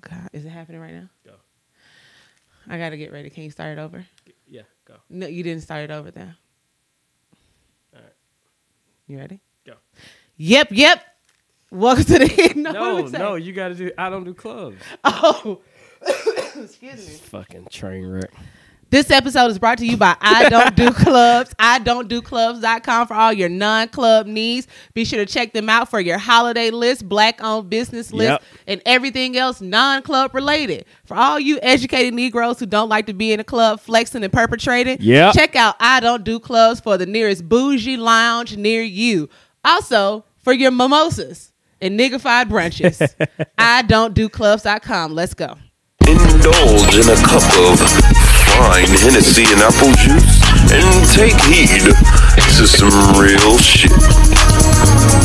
God, is it happening right now? Go. I gotta get ready. Can you start it over? Yeah, go. No, you didn't start it over then. All right. You ready? Go. Yep, yep. Welcome to the no, No, what was that? no, you got to do. I don't do clubs. Oh, excuse me. Fucking train wreck. This episode is brought to you by I Don't Do Clubs. I Don't Do Clubs.com for all your non club needs. Be sure to check them out for your holiday list, black owned business list, Yep. and everything else non club related. For all you educated Negroes who don't like to be in a club flexing and perpetrating, Yep. check out I Don't Do Clubs for the nearest bougie lounge near you. Also, for your mimosas and niggified brunches, I Don't Do Clubs.com. Let's go. Indulge in a cup of fine Hennessy and apple juice and take heed to some real shit.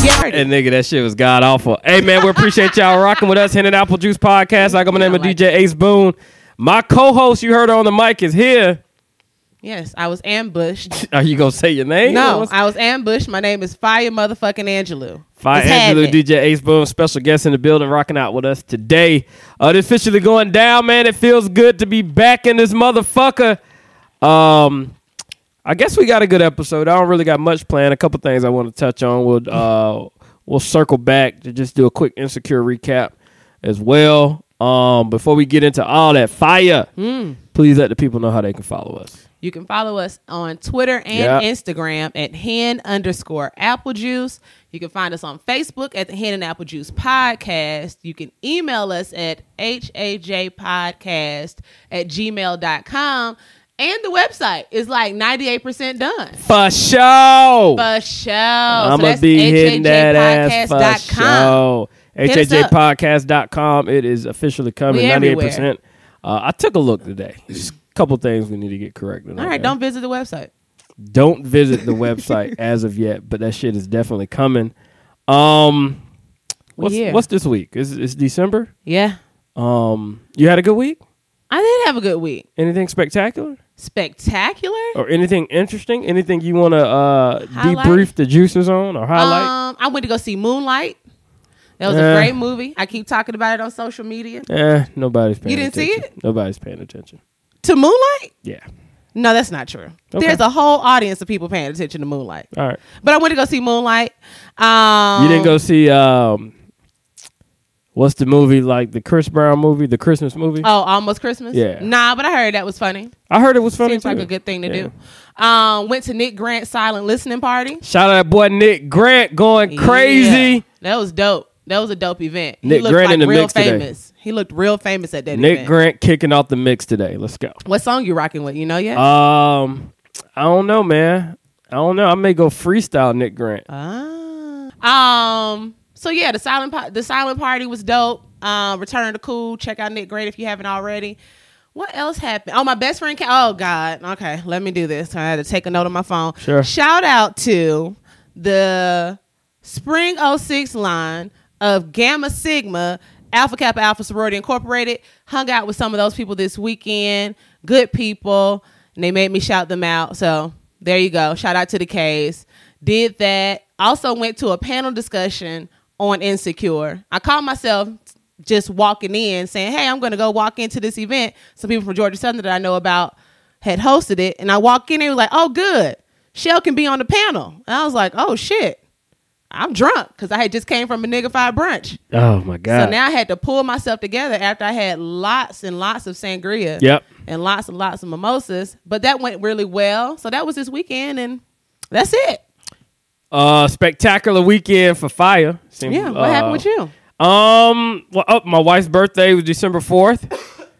Yeah, And nigga, that shit was god awful. Hey man, we appreciate y'all rocking with us. Hen and Apple Juice Podcast. I got my name I of like DJ AceBoon. My co-host, you heard her on the mic, is here. Yes, I was ambushed. Are you gonna say your name? No, I was ambushed. My name is Fiya Motherfucking Angelou. Fiya Angelou, it. DJ AceBoon, special guest in the building, rocking out with us today. Uh, it's officially going down, man. It feels good to be back in this motherfucker. Um, I guess we got a good episode. I don't really got much planned. A couple things I want to touch on. We'll uh, we'll circle back to just do a quick insecure recap as well. Um, before we get into all that Fiya, Hmm. please let the people know how they can follow us. You can follow us on Twitter and Yeah. Instagram at hen underscore apple juice. You can find us on Facebook at the Hen and Apple Juice Podcast. You can email us at hajpodcast at gmail.com. And the website is like 98% done. For sure. For sure. I'm going to that's be hitting that ass for hajpodcast.com. sure. Hit us It is officially coming. 98%. Uh, I took a look today. Couple things we need to get corrected. All right, don't visit the website. don't visit the website as of yet, but that shit is definitely coming. Um, what's, here. what's this week? Is it's December? Yeah. Um, you had a good week? I did have a good week. Anything spectacular Spectacular? or anything interesting? Anything you want to uh, Highlight? debrief the juices on or highlight? Um, I went to go see Moonlight. That was Eh. a great movie. I keep talking about it on social media. eh, nobody's paying. You didn't see attention. Nobody's paying attention. To Moonlight? Yeah. No, that's not true. Okay. There's a whole audience of people paying attention to Moonlight. All right. But I went to go see Moonlight. Um, You didn't go see um, what's the movie like the Chris Brown movie, the Christmas movie? Oh, almost Christmas. Yeah. Nah, but I heard that was funny. I heard it was funny Seems like a good thing to Yeah. do. Um, went to Nick Grant's silent listening party. Shout out boy Nick Grant going crazy. Yeah. That was dope. That was a dope event. Nick he looked Grant like in the real mix today. He looked real famous at that Nick event. Grant kicking off the mix today. Let's go. What song you rocking with? You know yet? Um, I don't know, man. I don't know. I may go freestyle Nick Grant. Ah. Um. So yeah, the silent pa- the silent party was dope. Um, Return to Cool. Check out Nick Grant if you haven't already. What else happened? Oh, my best friend. Ca- oh God. Okay, let me do this. I had to take a note on my phone. Sure. Shout out to the Spring 06 line of Gamma Sigma Alpha Kappa Alpha Sorority Incorporated. Hung out with some of those people this weekend. Good people, and they made me shout them out. So there you go. Shout out to the K's. Did that. Also went to a panel discussion on Insecure. I called myself just walking in saying, Hey, I'm going to go walk into this event. Some people from Georgia Southern that I know about had hosted it. And I walk in and was like, Oh, good. Shell can be on the panel. And I was like, Oh, shit. I'm drunk because I had just came from a niggified brunch. Oh my god. So now I had to pull myself together after I had lots and lots of sangria. Yep. And lots and lots of mimosas. But that went really well. So that was this weekend and that's it. Uh, spectacular weekend for Fiya. Yeah. What happened uh, with you? Um, well, oh, my wife's birthday was December fourth.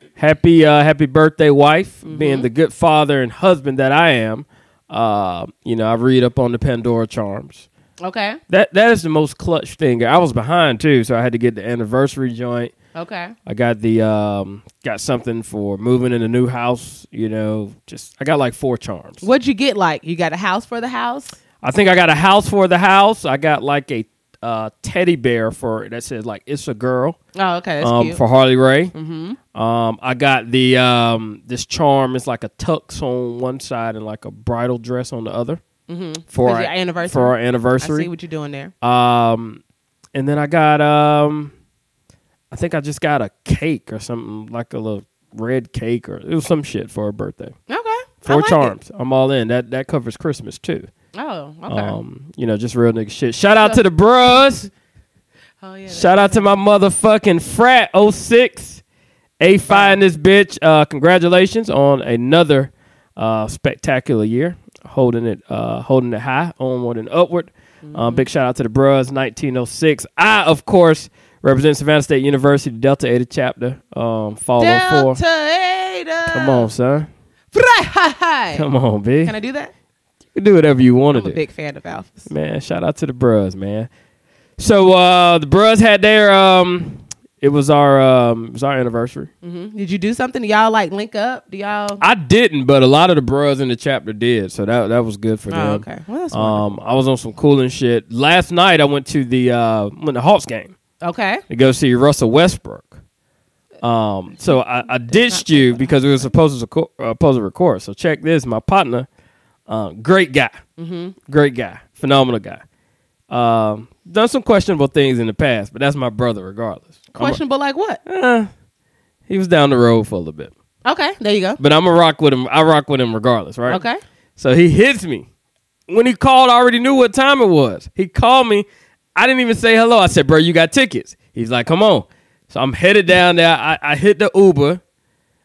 happy, uh, happy birthday, wife! Mm-hmm. Being the good father and husband that I am. Uh, you know, I read up on the Pandora charms. Okay. That that is the most clutch thing. I was behind too, so I had to get the anniversary joint. Okay. I got the um got something for moving in a new house. You know, just I got like four charms. What'd you get like? You got a house for the house? I think I got a house for the house. I got like a uh, teddy bear for that says like it's a girl. Oh, okay. Um, for Harley Ray. Mm-hmm. Um, I got the um, this charm. It's like a tux on one side and like a bridal dress on the other. Mm-hmm. For our anniversary? For our I see what you're doing there. Um, and then I got um, I think I just got a cake or something like a little red cake or it was some shit for her birthday. Okay. Four like it. charms. I'm all in. That that covers Christmas too. Oh, okay. Um, you know, just real nigga shit. Shout out to the bros. oh yeah. Shout out to my motherfucking frat 06. A fi in this bitch. Uh, congratulations on another uh, spectacular year. Holding it uh, holding it high, onward and upward. Um, big shout out to the bros, 1906. I, of course, represent Savannah State University, Delta Eta chapter. Um, fall. Delta Ada. Come on, son. Come Come on, B. Can I do that? You can do whatever you want to I'm a do. big fan of alphas. Man, shout out to the bros, man. So uh the bros had their um it was our um it was our anniversary. hmm Did you do something? Do y'all like link up? Do y'all? I didn't, but a lot of the bros in the chapter did, so that that was good for them. Oh, okay. Well, that's. Um I was on some cooling shit. Last night I went to the uh went to the Hawks game okay. to go see Russell Westbrook. Um so I, I ditched you because we were supposed to reco- uh, supposed to record. So check this, my partner, uh, great guy. Mm-hmm. Great guy, phenomenal guy. Um, done some questionable things in the past, but that's my brother regardless. I'm a- like what? eh, he was down the road for a little bit, Okay, there you go. but I'm gonna rock with him. I rock with him regardless, right? Okay. So he hits me. When he called, I already knew what time it was. He called me. I didn't even say hello. I said, "Bro, you got tickets?" He's like, "Come on." So I'm headed down there. I, I hit the Uber.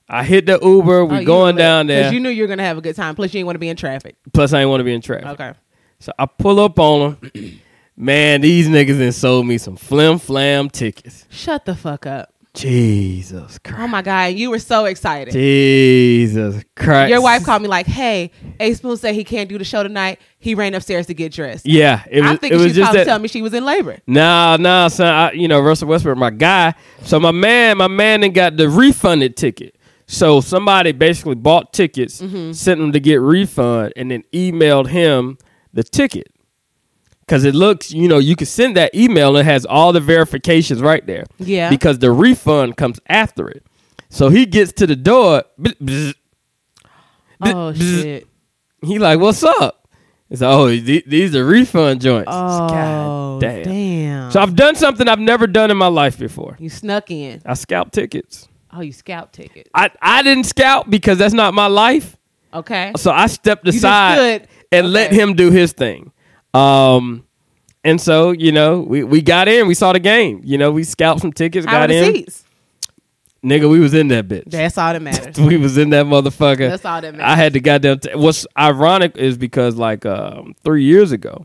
I hit the Uber. We Oh, going down there. Cause you knew you were gonna have a good time. Plus, you didn't want to be in traffic. Plus, I didn't want to be in traffic. Okay. So I pull up on him. Man, these niggas then sold me some flim flam tickets. Shut the fuck up. Jesus Christ. Oh my god, you were so excited. Jesus Christ. Your wife called me like, "Hey, AceBoon said he can't do the show tonight. He ran upstairs to get dressed." Yeah, it was. I'm it thinking was she's probably that. telling me she was in labor. Nah, nah, son. I, you know, Russell Westbrook, my guy. So my man, my man, then got the refunded ticket. So somebody basically bought tickets, Mm-hmm. sent them to get refund, and then emailed him the ticket. Cause it looks, you know, you can send that email and it has all the verifications right there. Yeah. Because the refund comes after it. So he gets to the door. bzz, bzz, Oh bzz. shit. He like, what's up? It's like, oh, th- these are refund joints. Oh God damn. damn. So I've done something I've never done in my life before. you snuck in. I scalp tickets. Oh, you scalp tickets. I, I didn't scalp because that's not my life. Okay. So I stepped aside and let him do his thing. Um, and so you know we, we got in, we saw the game. You know we scalped some tickets, How got in. seats? Nigga, we was in that bitch. That's all that matters. we was in that motherfucker. That's all that matters. I had to goddamn. T- what's ironic is because like um, three years ago,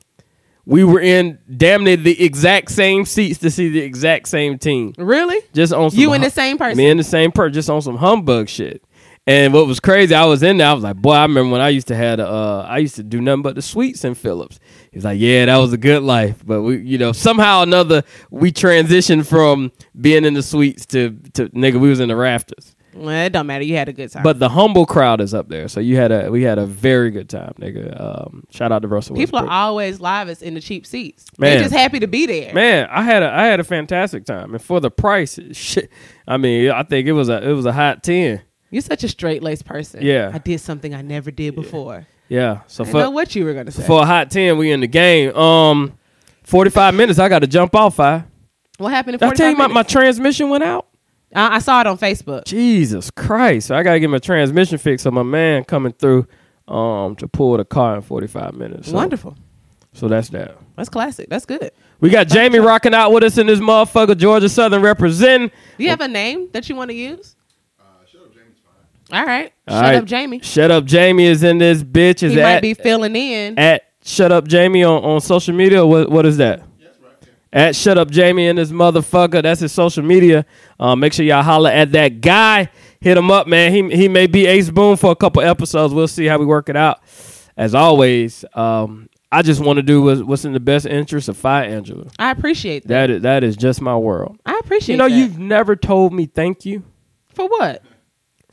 we were in damn near the exact same seats to see the exact same team. Really? Just on some You and hum- the same person? Me and the same person, just on some humbug shit. And what was crazy, I was in there. I was like, boy, I remember when I used to have, uh, I used to do nothing but the suites in Philips. He's like, yeah, that was a good life, but we, you know, somehow or another, we transitioned from being in the suites to, to nigga, we was in the rafters. Well, it don't matter. You had a good time. But the humble crowd is up there, so you had a, we had a very good time, nigga. Um, shout out to Russell. people are Westbrook. always livest in the cheap seats. Man. They're just happy to be there. Man, I had a I had a fantastic time, and for the price, shit. I mean, I think it was a it was a hot ten. You're such a straight laced person. Yeah. I did something I never did before. Yeah. So I know for what you were gonna say. for a hot ten, we in the game. Um, forty five minutes. I got to jump off. I. what happened in I 45 tell you my, my transmission went out. I, I saw it on Facebook. Jesus Christ! So I gotta get my transmission fixed. So my man coming through, um, to pull the car in forty five minutes. So, Wonderful. So that's that. That's classic. That's good. We got Jamie rocking out with us in this motherfucker, Georgia Southern representing. Do you have a name that you want to use? All right. All Shut right. up, Jamie. Shut up, Jamie is in this bitch. Is He at, might be filling in. at Shut Up Jamie on, on social media. What what is that? At Shut Up Jamie and this motherfucker. That's his social media. Uh, make sure y'all holler at that guy. Hit him up, man. He he may be AceBoon for a couple episodes. We'll see how we work it out. As always, um, I just want to do what's, what's in the best interest of Fiya Angelou. I appreciate that. That is that is just my world. I appreciate You know, that. you've never told me thank you For what?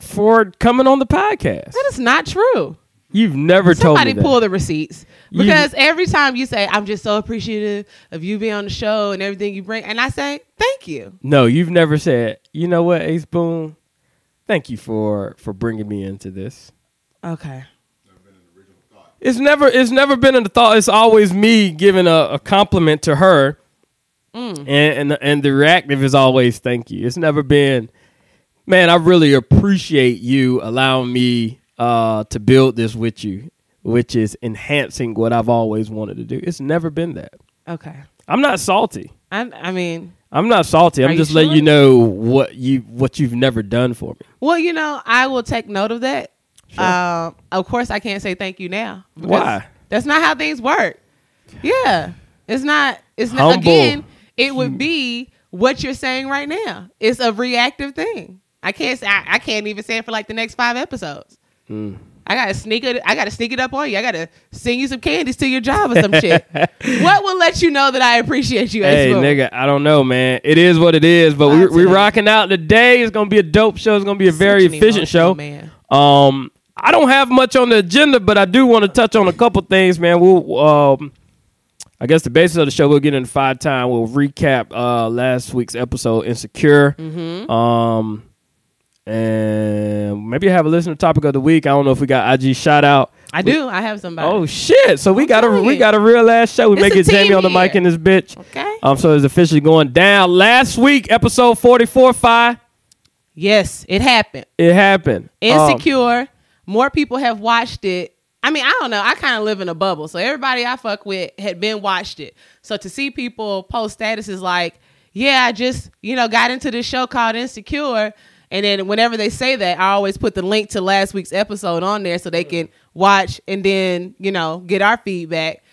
For coming on the podcast. That is not true. You've never Somebody told me that. pull the receipts. You- Because every time you say, I'm just so appreciative of you being on the show and everything you bring, and I say, thank you. No, you've never said, you know what, AceBoon, thank you for for bringing me into this. Okay. It's never it's never been in the thought. It's always me giving a, a compliment to her, mm. and, and and the reactive is always thank you. It's never been, man. I really appreciate you allowing me uh, to build this with you, which is enhancing what I've always wanted to do. It's never been that. Okay. I'm not salty. I, I mean, I'm not salty. I'm just letting sure? you know what you what you've never done for me. well, you know, I will take note of that. Um, of course, I can't say thank you now. Why? That's not how things work. Yeah, it's not. It's not. Humble. Again, it would be what you're saying right now. It's a reactive thing. I can't say. I, I can't even say it for like the next five episodes. Hmm. I gotta sneak it. I gotta sneak it up on you. I gotta send you some candies to your job or some shit. what will let you know that I appreciate you? Hey, nigga, I don't know, man. It is what it is, but we we rocking out today. It's gonna be a dope show. It's gonna be a very Such an efficient show. man. Um, I don't have much on the agenda, but I do want to touch on a couple things, man. We'll, um, I guess the basis of the show, we'll get into Fiya Time. We'll recap uh last week's episode, Insecure. Mm-hmm. Um, and maybe I have a listener topic of the week. I don't know if we got IG shout out. I do. I have somebody. Oh shit! So we I'm got a we got a real ass show. We a get Jamie team on the mic in this bitch. okay. Um, so it's officially going down. Last week, episode forty four, five. Yes, it happened. It happened. Um, Insecure. More people have watched it. I mean, I don't know. I kind of live in a bubble, so everybody I fuck with had been watched it. So to see people post statuses like, "Yeah, I just you know got into this show called Insecure," and then whenever they say that, I always put the link to last week's episode on there so they can watch and then you know get our feedback.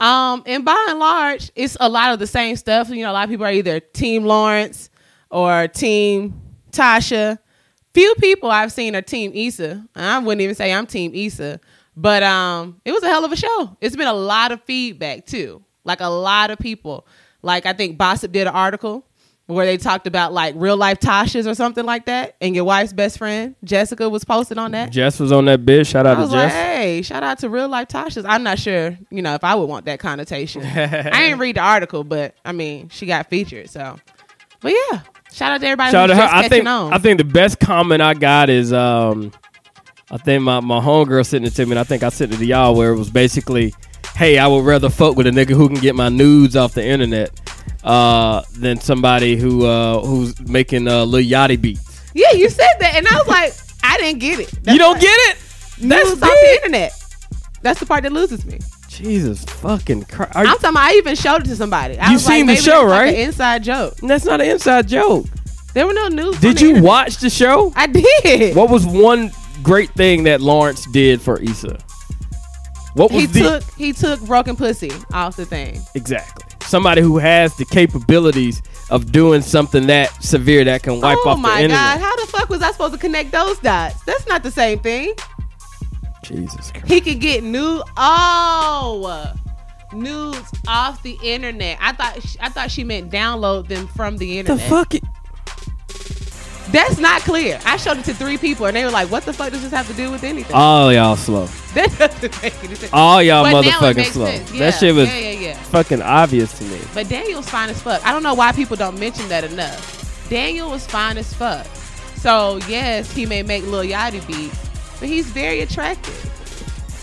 Um, and by and large, it's a lot of the same stuff. You know, a lot of people are either Team Lawrence or Team Tasha. Few people I've seen are Team Issa. I wouldn't even say I'm Team Issa, but um, it was a hell of a show. It's been a lot of feedback too, like a lot of people. Like I think Bossip did an article where they talked about like real life Tasha's or something like that, and your wife's best friend Jessica was posted on that. Jess was on that bitch. Shout out I to was like, Jess. hey, shout out to real life Tasha's. I'm not sure, you know, if I would want that connotation. I didn't read the article, but I mean, she got featured, so. But yeah, shout out to everybody Shout out to her. I think on. I think the best comment I got is um, I think my my homegirl sent it to me, and I think I sent it to y'all where it was basically, hey, I would rather fuck with a nigga who can get my nudes off the internet uh, than somebody who uh, who's making uh, Lil Yachty beats. yeah, you said that, and I was like, I didn't get it. That's you don't what- get it? That's off the internet. That's the part that loses me. Jesus fucking Christ! Are I'm talking. About, I even showed it to somebody. I You was like, seen the show, that's like right? an inside joke. that's not an inside joke. There were no news. Did you internet. watch the show? I did. What was one great thing that Lawrence did for Issa? What was he the took he took broken pussy off the thing. exactly somebody who has the capabilities of doing something that severe that can wipe oh off the internet? Oh my god! How the fuck was I supposed to connect those dots? That's not the same thing. Jesus Christ! He could get new oh nudes off the internet. I thought I thought she meant download them from the internet. The internet. fuck? That's not clear. I showed it to three people and they were like, "What the fuck does this have to do with anything?" all y'all slow. that doesn't make any sense. All y'all But now it motherfucking makes slow. sense. Yeah, that shit was yeah, yeah, yeah. fucking obvious to me. But Daniel's fine as fuck. I don't know why people don't mention that enough. Daniel was fine as fuck. So yes, he may make Lil Yachty beats, but he's very attractive.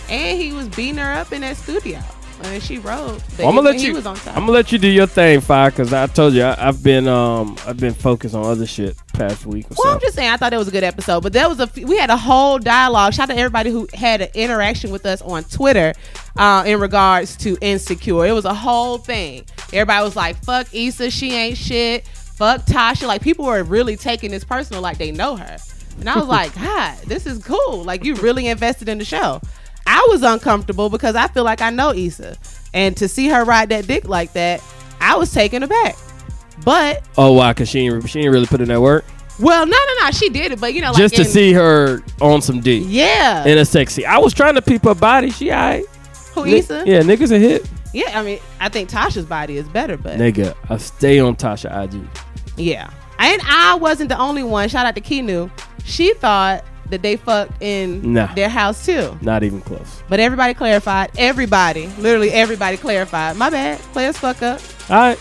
And he was beating her up in that studio. And she wrote. that I'm gonna let you. was on top. I'm gonna let you do your thing, Fiya, because I told you I, I've been um I've been focused on other shit past week or Well, so. I'm just saying, I thought it was a good episode, but there was a f- we had a whole dialogue. Shout out to everybody who had an interaction with us on Twitter uh, in regards to insecure. It was a whole thing. Everybody was like, "Fuck Issa, she ain't shit." Fuck Tasha. Like people were really taking this personal, like they know her. And I was like, God, this is cool. Like you really invested in the show. I was uncomfortable because I feel like I know Issa, and to see her ride that dick like that, I was taken aback. But oh why? Cause she ain't she ain't really put in that work well, no, no, no, she did it. But you know, like just to in- see her on some dick. Yeah. in a sexy. I was trying to peep her body. She alright. Who Ni- Issa? Yeah, niggas a hit. Yeah, I mean, I think Tasha's body is better, but Nigga, I stay on Tasha IG. yeah. And I wasn't the only one. Shout out to Kinu. She thought that they fucked in Nah. their house too. Not even close. But everybody clarified. Everybody, literally everybody clarified. My bad. Players fuck up. All right,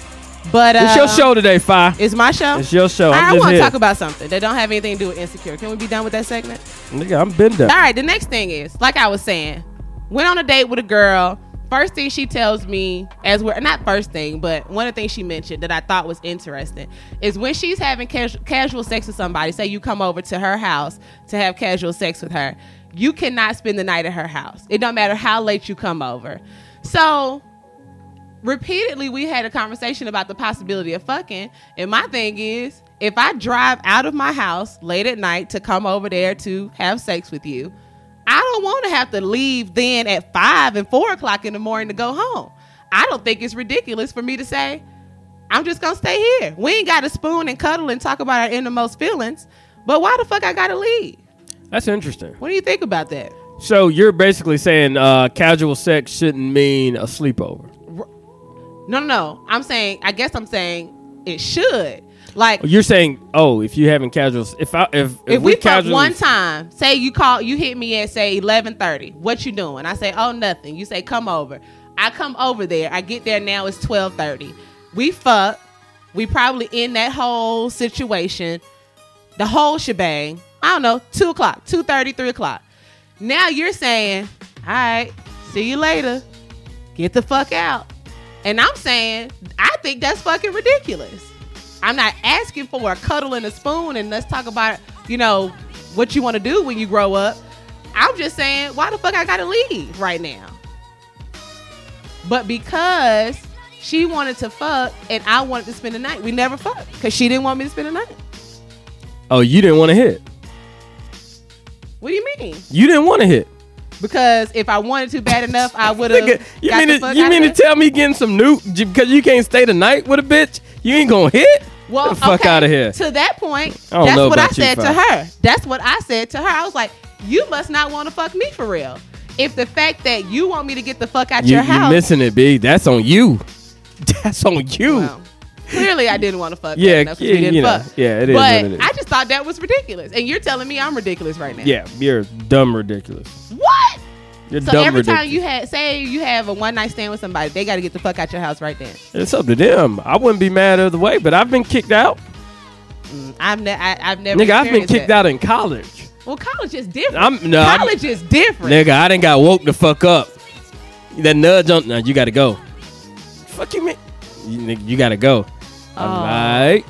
But uh, it's your show today, Fi. It's my show. It's your show. I I'm just want to talk about something that don't have anything to do with insecure. Can we be done with that segment? Nigga, I'm been there. All right, the next thing is, like I was saying, went on a date with a girl, first thing she tells me as we're not first thing, but one of the things she mentioned that I thought was interesting is when she's having casual, casual sex with somebody. Say you come over to her house to have casual sex with her, you cannot spend the night at her house. It don't matter how late you come over. So repeatedly we had a conversation about the possibility of fucking and my thing is if i drive out of my house late at night to come over there to have sex with you i don't want to have to leave then at five and four o'clock in the morning to go home. I don't think it's ridiculous for me to say i'm just gonna stay here. We ain't got to spoon and cuddle and talk about our innermost feelings but why the fuck i gotta leave? That's interesting. what do you think about that? So you're basically saying uh, casual sex shouldn't mean a sleepover. no no no. I'm saying i guess i'm saying it should like You're saying, oh, if you having casual, if I if if, if we, casually- one time, say you call, you hit me at say eleven thirty. What you doing? I say, oh nothing. You say, come over. I come over there. I get there now. It's twelve thirty. We fuck. We probably in that whole situation, the whole shebang. I don't know, two o'clock, two thirty, three o'clock. Now you're saying, all right, see you later. Get the fuck out. And I'm saying, I think that's fucking ridiculous. I'm not asking for a cuddle and a spoon and let's talk about, you know, what you want to do when you grow up. I'm just saying, why the fuck I gotta leave right now? But because she wanted to fuck and I wanted to spend the night, we never fucked because she didn't want me to spend the night. oh, you didn't want to hit. What do you mean? You didn't want to hit. Because if I wanted to bad enough, I would have. You mean to, you mean to tell me getting some new because you can't stay the night with a bitch? You ain't gonna hit? Well, the fuck okay, out of here. To that point, I that's what I said to fam. her. That's what I said to her. I was like, "You must not want to fuck me for real." If the fact that you want me to get the fuck out You, your you house, missing it, B. That's on you. That's on you. well, clearly I didn't want to fuck. Yeah, Yeah, yeah, didn't you know, fuck. yeah, it is But it is. I just thought that was ridiculous, and you're telling me I'm ridiculous right now. yeah, you're dumb ridiculous. What? You're So dumb every ridiculous. time you had, say you have a one night stand with somebody, they got to get the fuck out your house right then. it's up to them. I wouldn't be mad either way, but I've been kicked out. Mm, I've, ne- I, I've never. Nigga, I've been kicked that. out in college. Well, college is different. I'm- no, I'm- college is different. Nigga, I didn't got woke the fuck up. That nudge on. Now you gotta go. Fuck you, man. You, nigga, you gotta go. I'm Oh. like,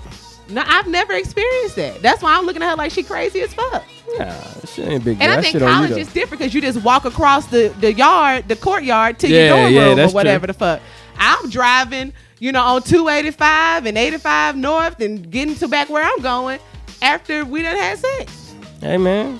No, I've never experienced that. That's why I'm looking at her like she crazy as fuck. Yeah, shit ain't big. deal. And I That think shit on you, college though. is different because you just walk across the, the yard, the courtyard to Yeah, your dorm yeah, room or that's whatever true. the fuck. I'm driving, you know, on 285 and 85 north and getting to back where I'm going after we done had sex. Hey man,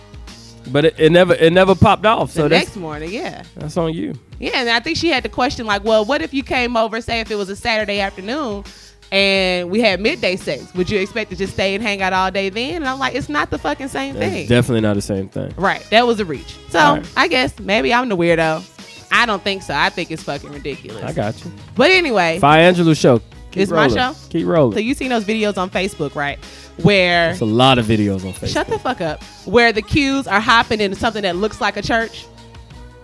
but it, it never it never popped off. The So that's next morning, yeah. that's on you. Yeah, and I think she had the question like, well, what if you came over, say if it was a Saturday afternoon and we had midday sex? Would you expect to just stay and hang out all day then? And I'm like, it's not the fucking same That's thing. definitely not the same thing. Right. That was a reach. So right. I guess maybe I'm the weirdo. I don't think so. I think it's fucking ridiculous. I got you. But anyway, Fiya Angelou show. Keep It's my show? Keep rolling. so you seen those videos on Facebook, right? Where It's a lot of videos on Facebook. shut the fuck up. Where the cues are hopping into something that looks like a church.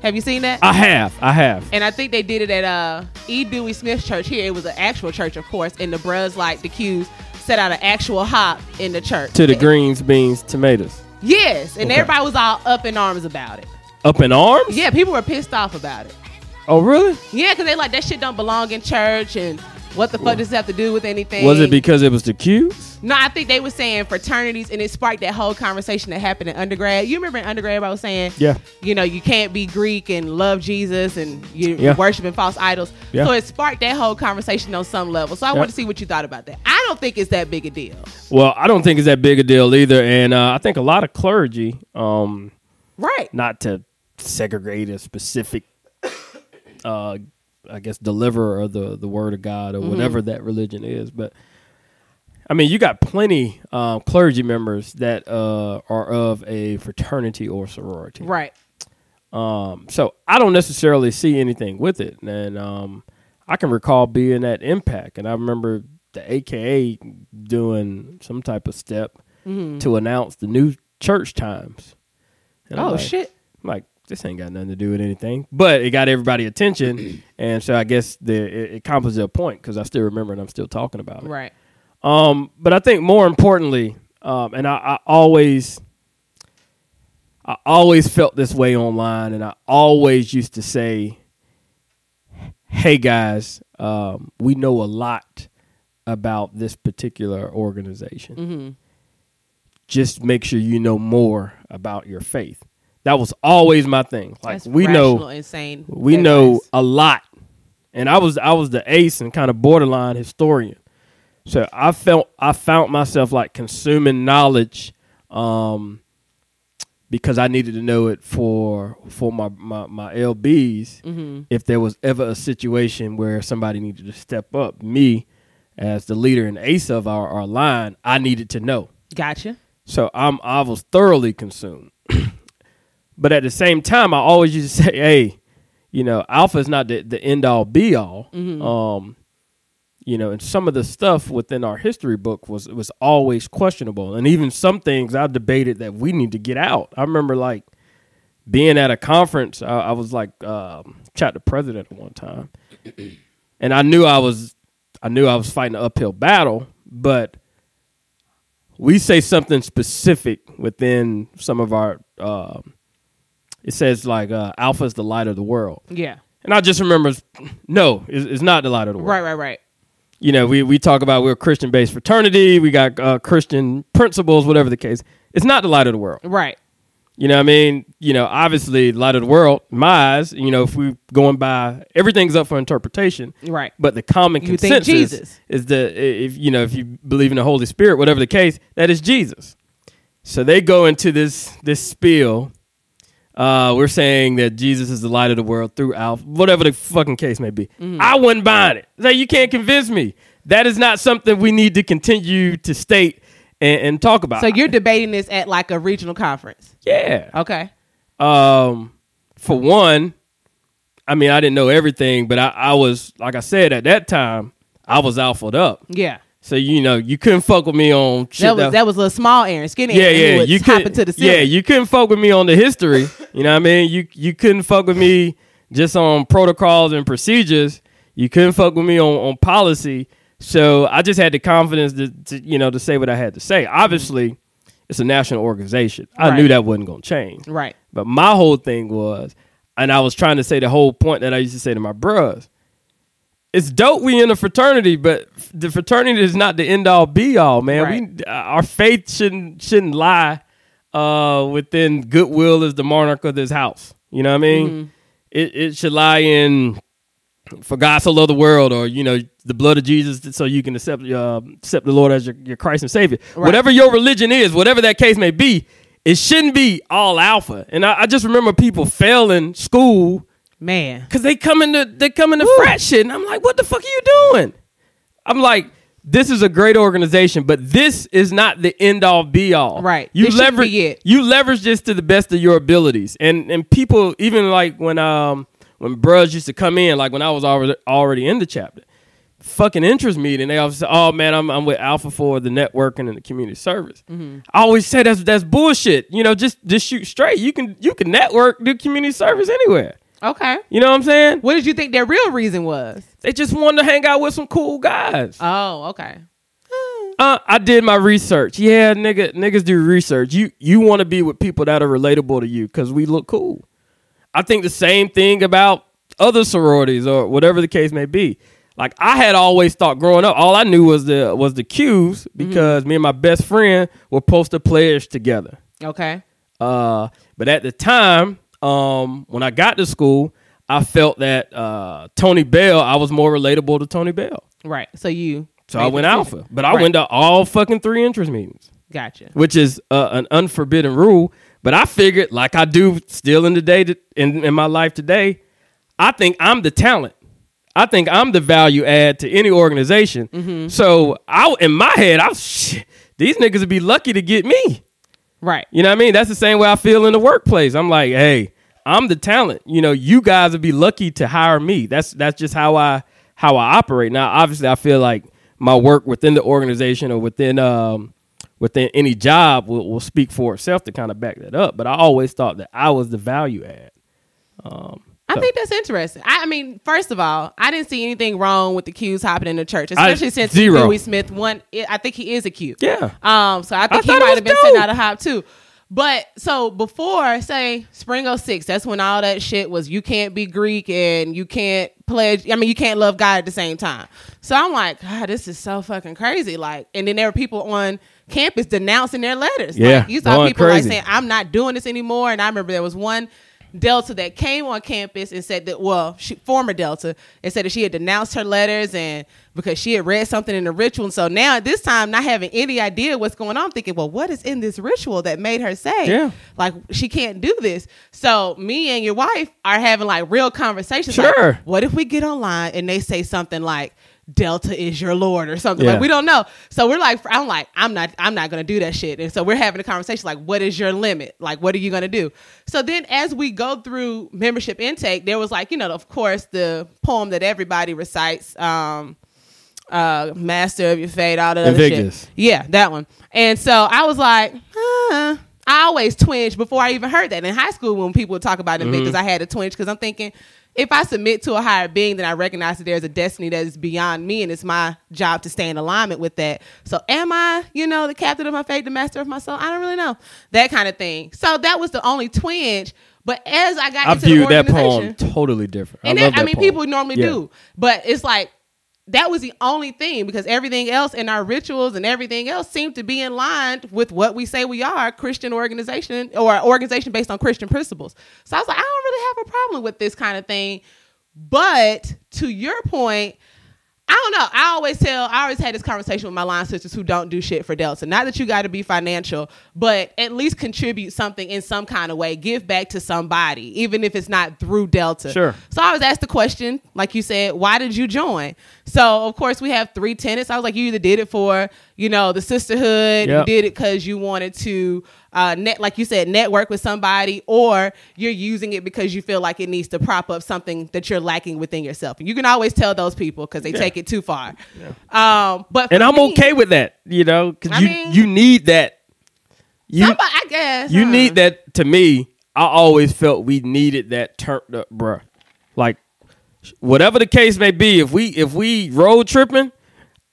Have you seen that? I have. I have. and I think they did it at uh E. Dewey Smith Church here. It was an actual church, of course. And the bros like the queues set out an actual hop in the church. To the greens, beans, tomatoes. Yes, and Okay. everybody was all up in arms about it. Up in arms? Yeah, people were pissed off about it. Oh, really? Yeah, because they like that shit don't belong in church, and what the fuck does it have to do with anything? Was it because it was the cues? No, I think they were saying fraternities, and it sparked that whole conversation that happened in undergrad. You remember in undergrad, I was saying, Yeah. you know, you can't be Greek and love Jesus, and you're Yeah. worshiping false idols. Yeah. So it sparked that whole conversation on some level. So I Yeah. want to see what you thought about that. I don't think it's that big a deal. Well, I don't think it's that big a deal either, and uh, I think a lot of clergy, um, Right. not to segregate a specific, uh, I guess, deliverer of the the word of God or whatever that religion is, but I mean, you got plenty um, clergy members that uh, are of a fraternity or sorority, Right. Um, so I don't necessarily see anything with it. And um, I can recall being at Impact, and I remember the AKA doing some type of step to announce the new church times. And Oh, like- shit. I'm like, this ain't got nothing to do with anything, but it got everybody attention, and so I guess the it, it accomplished a point because I still remember and I'm still talking about it. Right. Um, but I think more importantly, um, and I, I always, I always felt this way online, and I always used to say, hey guys, um, we know a lot about this particular organization. Mm-hmm. Just make sure you know more about your faith. That was always my thing. Like That's we rational, know insane. we know a lot and i was i was the ace and kind of borderline historian so i felt i found myself like consuming knowledge um because i needed to know it for for my my, my lbs Mm-hmm. if there was ever a situation where somebody needed to step up me as the leader and ace of our, our line i needed to know Gotcha. so I'm I was thoroughly consumed. but at the same time, I always used to say, "Hey, you know, alpha is not the, the end all be all." Um, you know, and some of the stuff within our history book was was always questionable, and even some things I debated that we need to get out. I remember like being at a conference. I, I was like um, the president at one time, and I knew I was I knew I was fighting an uphill battle, but we say something specific within some of our um it says like uh, alpha is the light of the world Yeah. and i just remember no it's, it's not the light of the world Right, right, right. you know we, we talk about we're a christian based fraternity we got uh, christian principles whatever the case it's not the light of the world Right. you know what i mean you know obviously light of the world my eyes you know if we're going by everything's up for interpretation Right. but the common You consensus Jesus. is that if you know if you believe in the Holy Spirit, whatever the case, that is Jesus. So they go into this this spiel. Uh, we're saying that Jesus is the light of the world through Alpha, whatever the fucking case may be. Mm-hmm. I wasn't buying it. Like you can't convince me. That is not something we need to continue to state and, and talk about. So you're debating this at like a regional conference. yeah. Okay. Um, for one, I mean I didn't know everything, but I, I was like I said at that time, I was alphaed up. Yeah. So you know you couldn't fuck with me on shit. That was that was a small Aaron, skinny yeah, Aaron yeah. You could into the yeah. ceiling. You couldn't fuck with me on the history. You know what I mean? You you couldn't fuck with me just on protocols and procedures. You couldn't fuck with me on, on policy. So I just had the confidence to, to you know to say what I had to say. Obviously, it's a national organization. I knew that wasn't going to change. Right. But my whole thing was, and I was trying to say the whole point that I used to say to my bros. It's dope we in a fraternity, but the fraternity is not the end all be all, man. Right. We our faith shouldn't shouldn't lie uh, within goodwill is the monarch of this house. You know what I mean? Mm-hmm. It it should lie in for God so loved the world, or you know the blood of Jesus, so you can accept uh, accept the Lord as your, your Christ and Savior. Right. Whatever your religion is, whatever that case may be, it shouldn't be all alpha. And I, I just remember people failing school Man. because they come into they come into frat shit, and I'm like, what the fuck are you doing? I'm like, this is a great organization, but this is not the end all be all. Right. You This leverage it. you leverage this to the best of your abilities, and and people even like when um when bros used to come in, like when I was already already in the chapter, fucking interest meeting, they always say, oh man, I'm I'm with Alpha for the networking and the community service. Mm-hmm. I always say that's that's bullshit. You know, just just shoot straight. You can you can network, do community service anywhere. Okay. You know what I'm saying? What did you think their real reason was? They just wanted to hang out with some cool guys. Oh, okay. Uh, I did my research. Yeah, nigga, niggas do research. You you want to be with people that are relatable to you because we look cool. I think the same thing about other sororities or whatever the case may be. Like I had always thought growing up, all I knew was the was the cues because me and my best friend were poster players together. Okay. Uh, but at the time, um, when I got to school, I felt that uh, Tony Bell, I was more relatable to Tony Bell. Right. So you. So I went alpha, but I Right. went to all fucking three interest meetings, Gotcha. which is uh, an unforbidden rule. But I figured, like I do still in the day to, in in my life today, I think I'm the talent. I think I'm the value add to any organization. Mm-hmm. So I, in my head, I was shit, these niggas would be lucky to get me. Right. You know what I mean? That's the same way I feel in the workplace. I'm like, hey, I'm the talent. You know, you guys would be lucky to hire me. That's that's just how I how I operate. Now, obviously, I feel like my work within the organization or within um within any job will, will speak for itself to kind of back that up. But I always thought that I was the value add. I So- think that's interesting. I, I mean, first of all, I didn't see anything wrong with the Qs hopping in the church, especially since zero. Louis Smith one. I think he is a Q. Yeah. Um. So I think I he might have been dope. sitting out a hop too. But so before, say Spring 06, that's when all that shit was you can't be Greek and you can't pledge. I mean, you can't love God at the same time. So I'm like, God, this is so fucking crazy. Like, and then there were people on campus denouncing their letters. Yeah, like, you saw people crazy. like saying, I'm not doing this anymore. And I remember there was one Delta that came on campus and said that, well, she, former Delta, and said that she had denounced her letters and because she had read something in the ritual. And so now at this time, not having any idea what's going on, I'm thinking, well, what is in this ritual that made her say, Yeah. like, she can't do this? So me and your wife are having like real conversations. Sure. Like, what if we get online and they say something like, Delta is your Lord or something Yeah. like we don't know. So we're like, I'm like, I'm not, I'm not gonna do that shit. And so we're having a conversation like, what is your limit? Like, what are you gonna do? So then, as we go through membership intake, there was like, you know, of course, the poem that everybody recites, um, uh, Master of Your Fate, all that other shit. Yeah, that one. And so I was like, huh. I always twinge before I even heard that in high school when people would talk about Invictus. I had to twinge because I'm thinking if I submit to a higher being, then I recognize that there's a destiny that is beyond me, and it's my job to stay in alignment with that. So, am I, you know, the captain of my fate, the master of my soul? I don't really know that kind of thing. So that was the only twinge. But as I got I into view the that poem totally different. and I, that, love I that mean, poem. people normally Yeah. do, but it's like that was the only thing because everything else in our rituals and everything else seemed to be in line with what we say we are, Christian organization or an organization based on Christian principles. So I was like, I don't really have a problem with this kind of thing. But to your point, I don't know. I always tell, I always had this conversation with my line sisters who don't do shit for Delta. Not that you got to be financial, but at least contribute something in some kind of way. Give back to somebody, even if it's not through Delta. Sure. So I was asked the question, like you said, why did you join? So of course we have three tenants. I was like, you either did it for, you know, the sisterhood, Yep. you did it because you wanted to uh net like you said, network with somebody, or you're using it because you feel like it needs to prop up something that you're lacking within yourself. And you can always tell those people because they take it too far. Um but and I'm me- okay with that, you know, because you mean- you need that. You Somebody, I guess you huh. need that. To me, I always felt we needed that turned up, bruh. Like whatever the case may be, if we if we road tripping,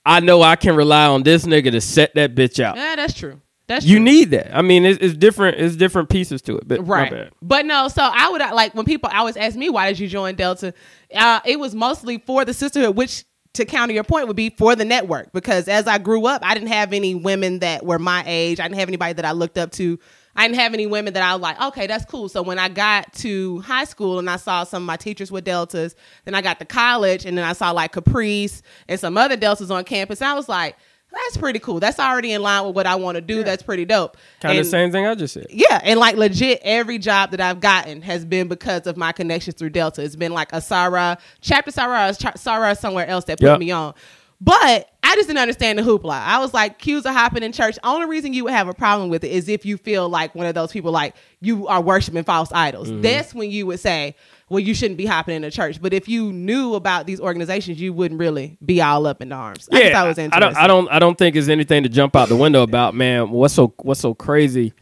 I know I can rely on this nigga to set that bitch out. Yeah, that's true. That's You true. need that. I mean, it's, it's different. It's different pieces to it. But right but no so i would like when people always ask me why did you join delta uh, it was mostly for the sisterhood which to counter your point would be for the network because as i grew up i didn't have any women that were my age i didn't have anybody that i looked up to i didn't have any women that i was like okay that's cool so when i got to high school and i saw some of my teachers with deltas then i got to college and then i saw like caprice and some other deltas on campus and i was like that's pretty cool that's already in line with what i want to do that's pretty dope Kind of the same thing I just said. yeah, and like legit, every job that I've gotten has been because of my connections through Delta. It's been like a Sarah, chapter Sarah, is Sarah somewhere else that put Yep. me on. But I just didn't understand the hoopla. I was like, cues are hopping in church. Only reason you would have a problem with it is if you feel like one of those people, like you are worshiping false idols. Mm-hmm. That's when you would say, well, you shouldn't be hopping in the church. But if you knew about these organizations, you wouldn't really be all up in arms. I yeah, thought it was I don't, I don't, I don't think there's anything to jump out the window about, man. What's so, what's so crazy?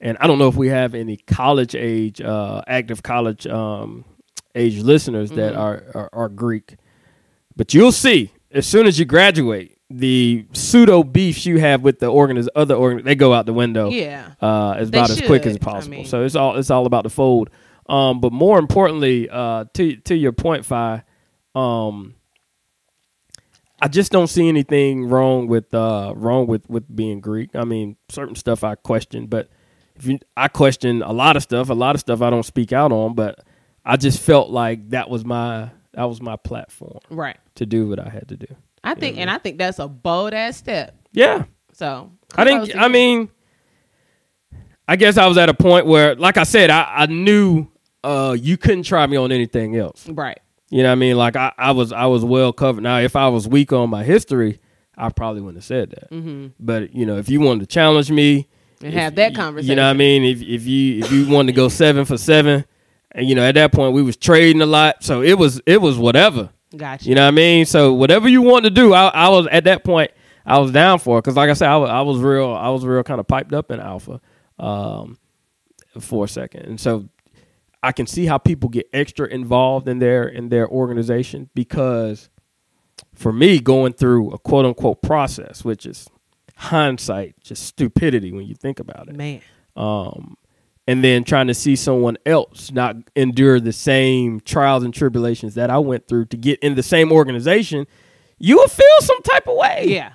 And I don't know if we have any college age, uh, active college um, age listeners that Mm-hmm. are, are are Greek, but you'll see as soon as you graduate, the pseudo beefs you have with the organiz- other organ, they go out the window. Yeah. uh, as They about as quick as should, I possible. mean. so it's all it's all about the fold. Um, but more importantly, uh, to to your point, Fi, um, I just don't see anything wrong with uh, wrong with with being Greek. I mean, certain stuff I question, but if you, I question a lot of stuff. A lot of stuff I don't speak out on, but I just felt like that was my that was my platform Right. to do what I had to do. I think, and I think that's a bold ass step. Yeah, So I think. I mean, I guess I was at a point where, like I said, I, I knew uh, you couldn't try me on anything else. right. You know what I mean? Like I, I was I was well covered. Now, if I was weak on my history, I probably wouldn't have said that. Mm-hmm. But you know, if you wanted to challenge me And if- have that conversation. you know what I mean? If if you if you wanted to go seven for seven, and you know at that point we was trading a lot, so it was it was whatever. Gotcha. You know what I mean? So whatever you want to do, I, I was at that point. I was down for it because, like I said, I was, I was real. I was real kind of piped up in alpha um, for a second, and so I can see how people get extra involved in their in their organization because, for me, going through a quote unquote process, which is hindsight, just stupidity when you think about it. Man. um, and then trying to see someone else not endure the same trials and tribulations that I went through to get in the same organization, you will feel some type of way. Yeah,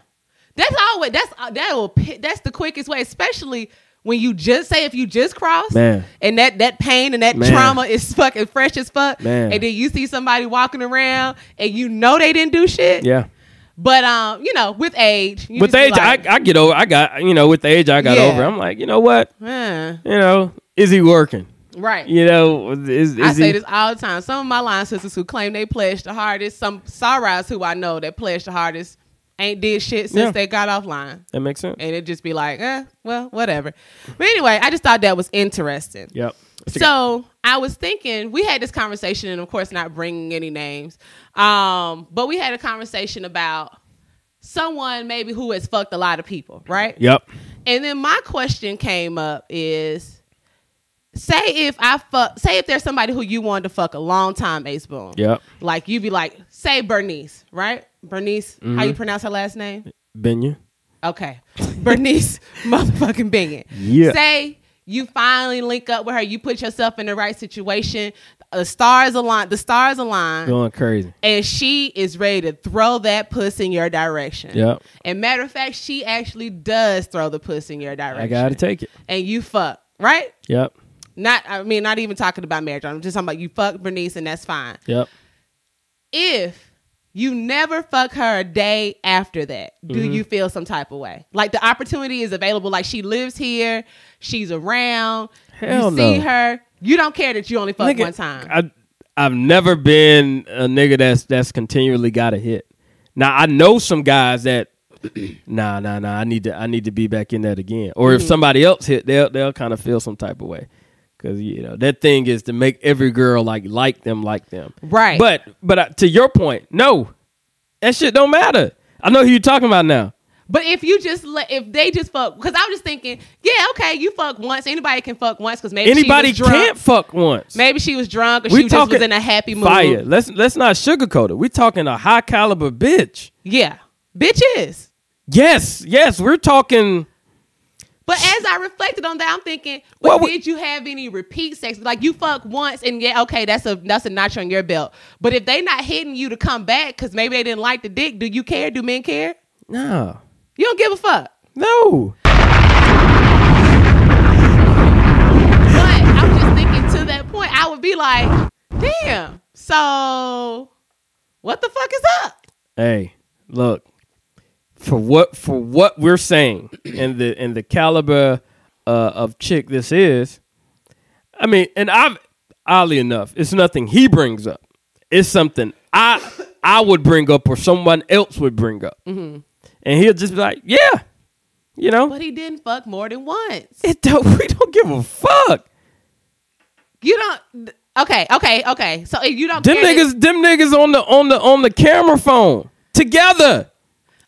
that's always that's uh, that will that's the quickest way, especially when you just say if you just cross Man. and that that pain and that Man. trauma is fucking fresh as fuck, Man. and then you see somebody walking around and you know they didn't do shit. Yeah. But um, you know, with age, you with age, like, I, I get over. I got you know, with the age, I got Yeah. over. I'm like, you know what? eh, You know, is he working? right. You know, is, is I he? say this all the time. Some of my line sisters who claim they pledged the hardest, some sorrows who I know that pledged the hardest, ain't did shit since Yeah. they got offline. That makes sense. And it just be like, eh, well, whatever. But anyway, I just thought that was interesting. Yep. So I was thinking, we had this conversation, and of course, not bringing any names, um, but we had a conversation about someone maybe who has fucked a lot of people, right? Yep. And then my question came up is, say if I fuck, say if there's somebody who you wanted to fuck a long time, AceBoon. Yep. Like you'd be like, say Bernice, right? Bernice, how Mm-hmm. you pronounce her last name? Benya. Okay. Bernice motherfucking Bingen. Yeah. Say you finally link up with her, you put yourself in the right situation, the stars align, the stars align, Going crazy. and she is ready to throw that puss in your direction. Yep. And matter of fact, she actually does throw the puss in your direction. I gotta take it. And you fuck, right? Yep. Not I mean, not even talking about marriage. I'm just talking about you fuck Bernice and that's fine. Yep. If you never fuck her a day after that, do Mm-hmm. you feel some type of way? Like the opportunity is available, like she lives here, she's around, Hell you see her, you don't care that you only fuck Nigga, one time. I I've never been a nigga that's that's continually got a hit. Now I know some guys that nah nah nah I need to I need to be back in that again. Or Mm-hmm. if somebody else hit, they'll they'll kind of feel some type of way. Cause you know that thing is to make every girl like like them like them. Right. But but uh, to your point, no, that shit don't matter. I know who you're talking about now. But if you just let, if they just fuck, because I was just thinking, yeah, okay, you fuck once. Anybody can fuck once because maybe Anybody she was drunk. can't fuck once. Maybe she was drunk or We she just was in a happy mood. Fire. Let's let's not sugarcoat it. We're talking a high caliber bitch. Yeah, bitches. Yes, yes, we're talking. But as I reflected on that, I'm thinking, but Well, we- did you have any repeat sex? Like you fuck once, and yeah, okay, that's a that's a notch on your belt. But if they not hitting you to come back because maybe they didn't like the dick, do you care? Do men care? No, You don't give a fuck. no. But I'm just thinking to that point, I would be like, damn. So what the fuck is up? Hey, look for what for what we're saying and the and the caliber uh, of chick this is. I mean, and I've oddly enough, it's nothing he brings up. It's something I I would bring up or someone else would bring up, and he'll just be like, "Yeah, you know, But he didn't fuck more than once. it don't, we don't give a fuck." You don't. Okay, okay, okay. So if you don't, Them niggas, them niggas on the on the on the camera phone together,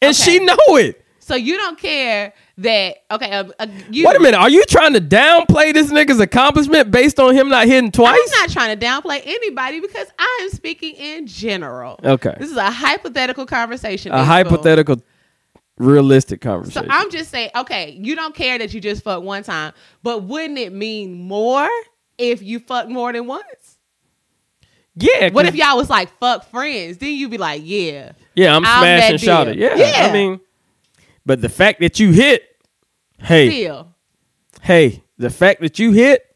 and Okay. she know it. So you don't care that okay? Uh, uh, you, Wait a minute, are you trying to downplay this nigga's accomplishment based on him not hitting twice? I'm not trying to downplay anybody because I am speaking in general. Okay. This is a hypothetical conversation. a Boo. hypothetical, realistic conversation. So. I'm just saying, okay, you don't care that you just fucked one time, but wouldn't it mean more if you fucked more than once? yeah. What if y'all was like fuck friends? Then you'd be like, yeah, Yeah, I'm smashing shouted. Yeah, Yeah. I mean, but the fact that you hit, hey, still, hey, the fact that you hit,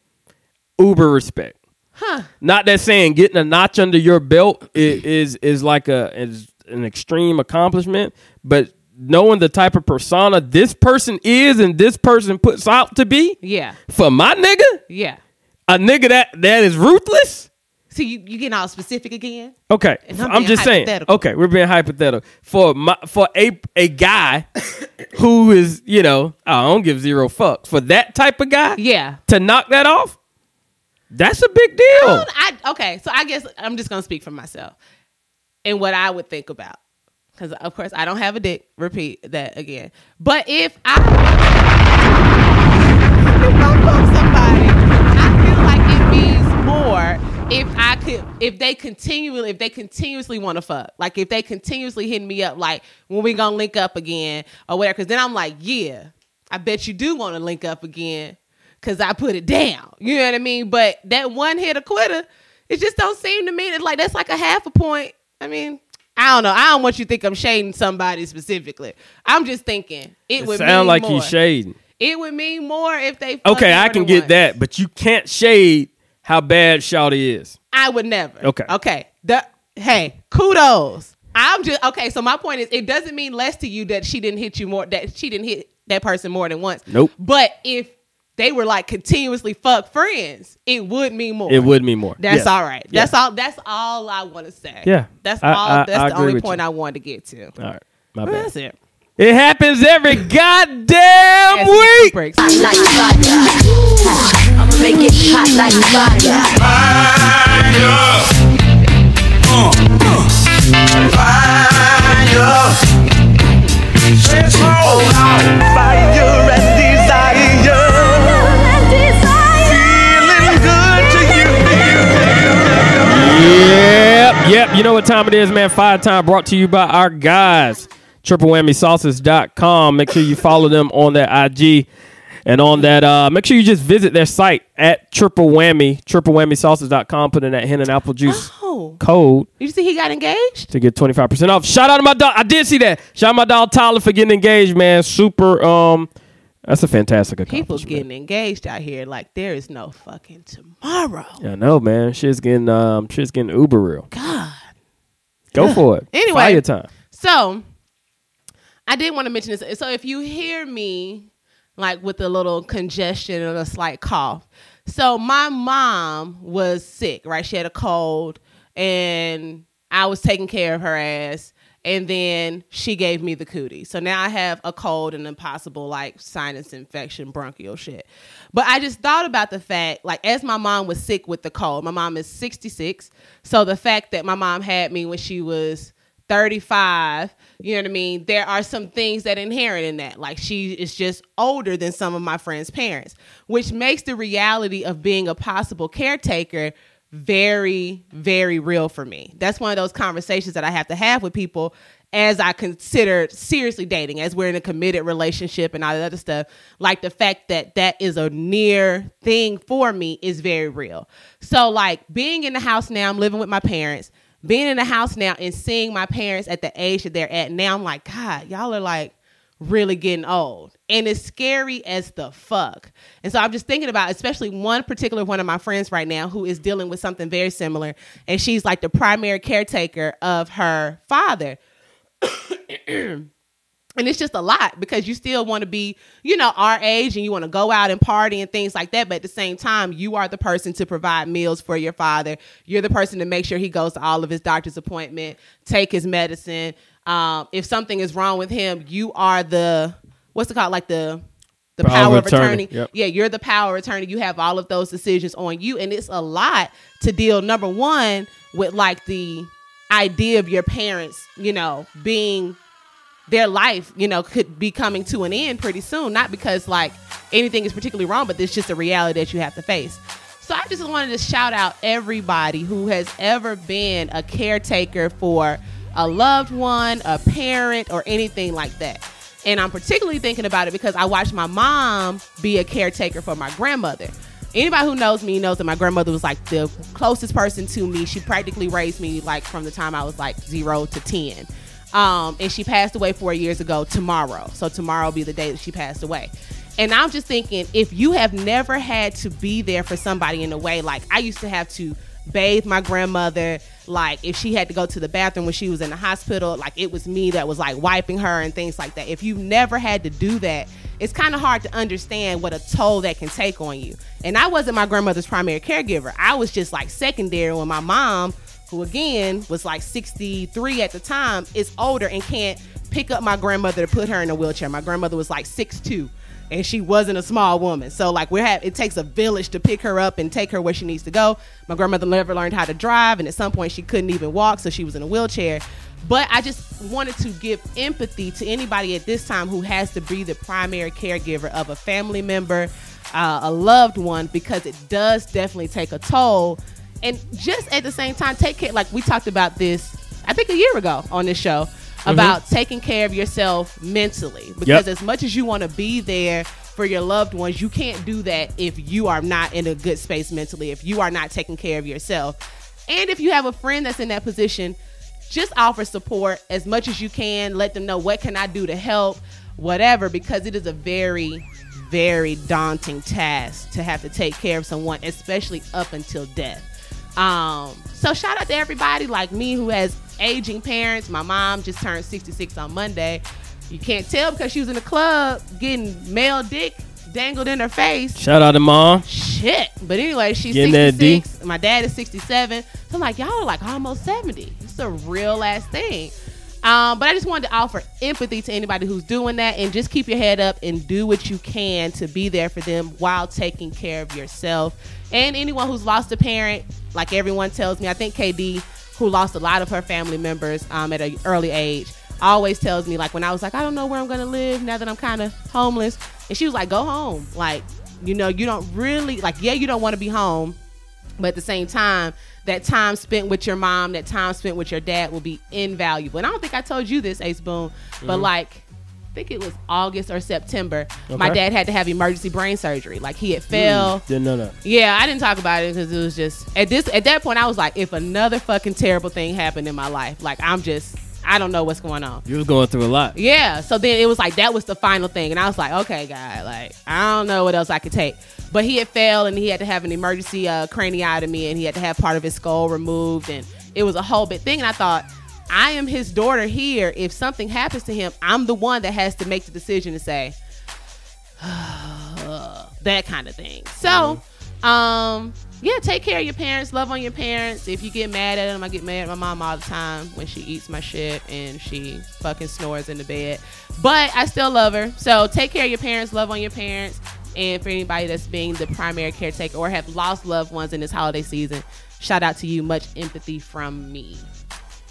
uber respect. huh? Not that saying getting a notch under your belt is is, is like a is an extreme accomplishment, but knowing the type of persona this person is and this person puts out to be Yeah, for my nigga, yeah. a nigga that that is ruthless. So you you getting all specific again? Okay, And I'm I'm, being just saying. hypothetical. Okay, we're being hypothetical for my for a a guy who is you know I don't give zero fucks for that type of guy Yeah. to knock that off. That's a big deal. Well, I okay, so I guess I'm just gonna speak for myself and what I would think about. Because of course I don't have a dick. Repeat that again. But if I if I fuck somebody, I feel like it more if I could if they continually if they continuously want to fuck. Like if they continuously hitting me up like when we gonna link up again or whatever. Cause then I'm like, yeah, I bet you do want to link up again. because I put it down. You know what I mean? But that one hit a quitter, it just don't seem to me that like that's like a half a point. I mean, I don't know. I don't want you to think I'm shading somebody specifically. I'm just thinking it, It would sound mean like more. he's shading. It would mean more if they. Okay, I can get once. that, but you can't shade how bad Shawty is. I would never. Okay. Okay. The hey, kudos. I'm just okay. So my point is, it doesn't mean less to you that she didn't hit you more. That she didn't hit that person more than once. Nope. But if they were like continuously fuck friends, it would mean more. It would mean more. That's Yes. all right. Yeah. That's all. That's all I want to say. Yeah. That's I- all. I- that's I the only point you. I wanted to get to. All right, my Well, bad. that's it. It happens every goddamn As he week. breaks. like fire. I'ma make it hot like fire. Yep, yep. You know what time it is, man. Fiya Time brought to you by our guys. Triple whammy sauces.com. Make sure you follow them on their IG. And on that, uh, make sure you just visit their site at triple whammy, triple whammy sauces.com. Put in that hen and apple juice Oh, code you see he got engaged? to get 25% off. Shout out to my dog. I did see that. Shout out to my dog Tyler for getting engaged, man. Super. Um, That's a fantastic People accomplishment. getting engaged out here like there is no fucking tomorrow. I know, man. Shit's getting um, shit's getting uber real. God. Go for it. Anyway. Fiya Time. So, I did want to mention this. So, if you hear me like with a little congestion and a slight cough, so my mom was sick, right? She had a cold, and I was taking care of her ass. And then she gave me the cootie. So now I have a cold and impossible like sinus infection, bronchial shit. But I just thought about the fact, like, as my mom was sick with the cold, my mom is 66. So the fact that my mom had me when she was 35 you know what i mean? There are some things that inherent in that. Like she is just older than some of my friends parents which makes the reality of being a possible caretaker very very real for me. That's one of those conversations that i have to have with people as i consider seriously dating as we're in a committed relationship and all that other stuff. Like the fact that that is a near thing for me is very real. So like being in the house now i'm living with my parents being in the house now and seeing my parents at the age that they're at now, I'm like, God, y'all are like really getting old. And it's scary as the fuck. And so I'm just thinking about, especially one particular one of my friends right now who is dealing with something very similar. And she's like the primary caretaker of her father. And it's just a lot because you still want to be, you know, our age and you want to go out and party and things like that. But at the same time, you are the person to provide meals for your father. You're the person to make sure he goes to all of his doctor's appointment, take his medicine. Um, if something is wrong with him, you are the what's it called, like the the Power power, of attorney. attorney, yep. Yeah, you're the power of attorney. You have all of those decisions on you, and it's a lot to deal. Number one with like the idea of your parents, you know, being their life, you know, could be coming to an end pretty soon. Not because like anything is particularly wrong, but it's just a reality that you have to face. So I just wanted to shout out everybody who has ever been a caretaker for a loved one, a parent, or anything like that. And I'm particularly thinking about it because I watched my mom be a caretaker for my grandmother. Anybody who knows me knows that my grandmother was like the closest person to me. She practically raised me like from the time I was like zero to 10. Um, and she passed away four years ago tomorrow. So tomorrow will be the day that she passed away. And I'm just thinking, if you have never had to be there for somebody in a way, like I used to have to bathe my grandmother, like if she had to go to the bathroom when she was in the hospital, like it was me that was like wiping her and things like that. If you've never had to do that, it's kind of hard to understand what a toll that can take on you. And I wasn't my grandmother's primary caregiver. I was just like secondary when my mom who again was like 63 at the time, is older and can't pick up my grandmother to put her in a wheelchair. My grandmother was like 6'2 and she wasn't a small woman. So like we're have it takes a village to pick her up and take her where she needs to go. My grandmother never learned how to drive and at some point she couldn't even walk, so she was in a wheelchair. But I just wanted to give empathy to anybody at this time who has to be the primary caregiver of a family member, uh, a loved one, because it does definitely take a toll and just at the same time take care like we talked about this i think a year ago on this show mm-hmm. about taking care of yourself mentally because Yep. as much as you want to be there for your loved ones, you can't do that if you are not in a good space mentally, if you are not taking care of yourself. And if you have a friend that's in that position, just offer support as much as you can. Let them know what can I do to help, whatever, because it is a very, very daunting task to have to take care of someone, especially up until death. Um, so shout out to everybody like me who has aging parents. My mom just turned 66 on Monday. You can't tell because she was in the club getting male dick dangled in her face. Shout out to mom. Shit. But anyway, she's Getting 66. My dad is 67. So I'm like, y'all are like almost 70. It's a real ass thing. Um, but I just wanted to offer empathy to anybody who's doing that and just keep your head up and do what you can to be there for them while taking care of yourself. And anyone who's lost a parent, like everyone tells me, I think KD, who lost a lot of her family members um, at an early age, always tells me, like, when I was like, I don't know where I'm going to live now that I'm kind of homeless. And she was like, go home. Like, you know, you don't really, like, yeah, you don't want to be home. But at the same time, that time spent with your mom, that time spent with your dad will be invaluable. And I don't think I told you this, AceBoon, but mm-hmm. like, I think it was August or September, my dad had to have emergency brain surgery. Like he had mm, fell. Didn't know that. Yeah, I didn't talk about it because it was just at this at that point I was like, if another fucking terrible thing happened in my life, like I'm just I don't know what's going on. You was going through a lot. Yeah. So then it was like that was the final thing, and I was like, okay, God, like I don't know what else I could take. But he had fell, and he had to have an emergency uh, craniotomy, and he had to have part of his skull removed, and it was a whole big thing. And I thought, I am his daughter here. If something happens to him, I'm the one that has to make the decision to say that kind of thing. So, um, yeah, take care of your parents, love on your parents. If you get mad at them, I get mad at my mom all the time when she eats my shit and she fucking snores in the bed. But I still love her. So take care of your parents, love on your parents. And for anybody that's being the primary caretaker or have lost loved ones in this holiday season, shout out to you. Much empathy from me.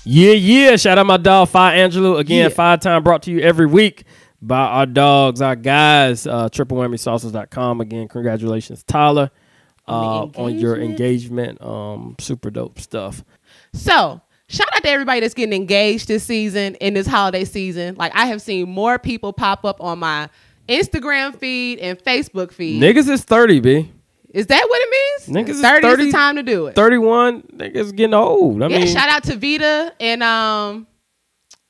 Yeah, yeah. Shout out my dog, Fiya Angelou. Again, Yeah. Fiya Time brought to you every week by our dogs, our guys, uh, triple whammy Again, congratulations, Tyler, uh, On your engagement. Um, super dope stuff. So, shout out to everybody that's getting engaged this season in this holiday season. Like, I have seen more people pop up on my Instagram feed and Facebook feed. Niggas is 30, B. Is that what it means? Niggas is 30 is the time to do it. 31, niggas getting old. I yeah, mean, shout out to Vita and um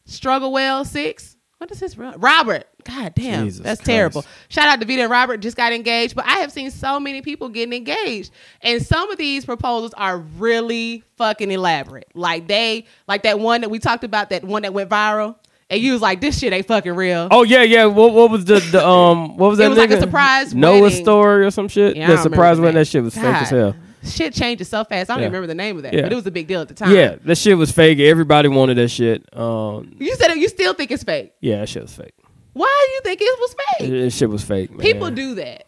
Struggle Well Six. What is his Robert? God damn, Jesus that's Christ. terrible. Shout out to Vita and Robert just got engaged, but I have seen so many people getting engaged, and some of these proposals are really fucking elaborate. Like they, like that one that we talked about, that one that went viral, and you was like, "This shit ain't fucking real." Oh yeah, yeah. What what was the, the um what was that? It was like a surprise Noah wedding. story or some shit. Yeah, the surprise wedding. the That shit was fake as hell. Shit changes so fast. I don't Yeah. even remember the name of that, Yeah. but it was a big deal at the time. Yeah, that shit was fake. Everybody wanted that shit. Um, you said it, you still think it's fake. yeah, that shit was fake. Why do you think it was fake? This shit was fake. Man. People do that.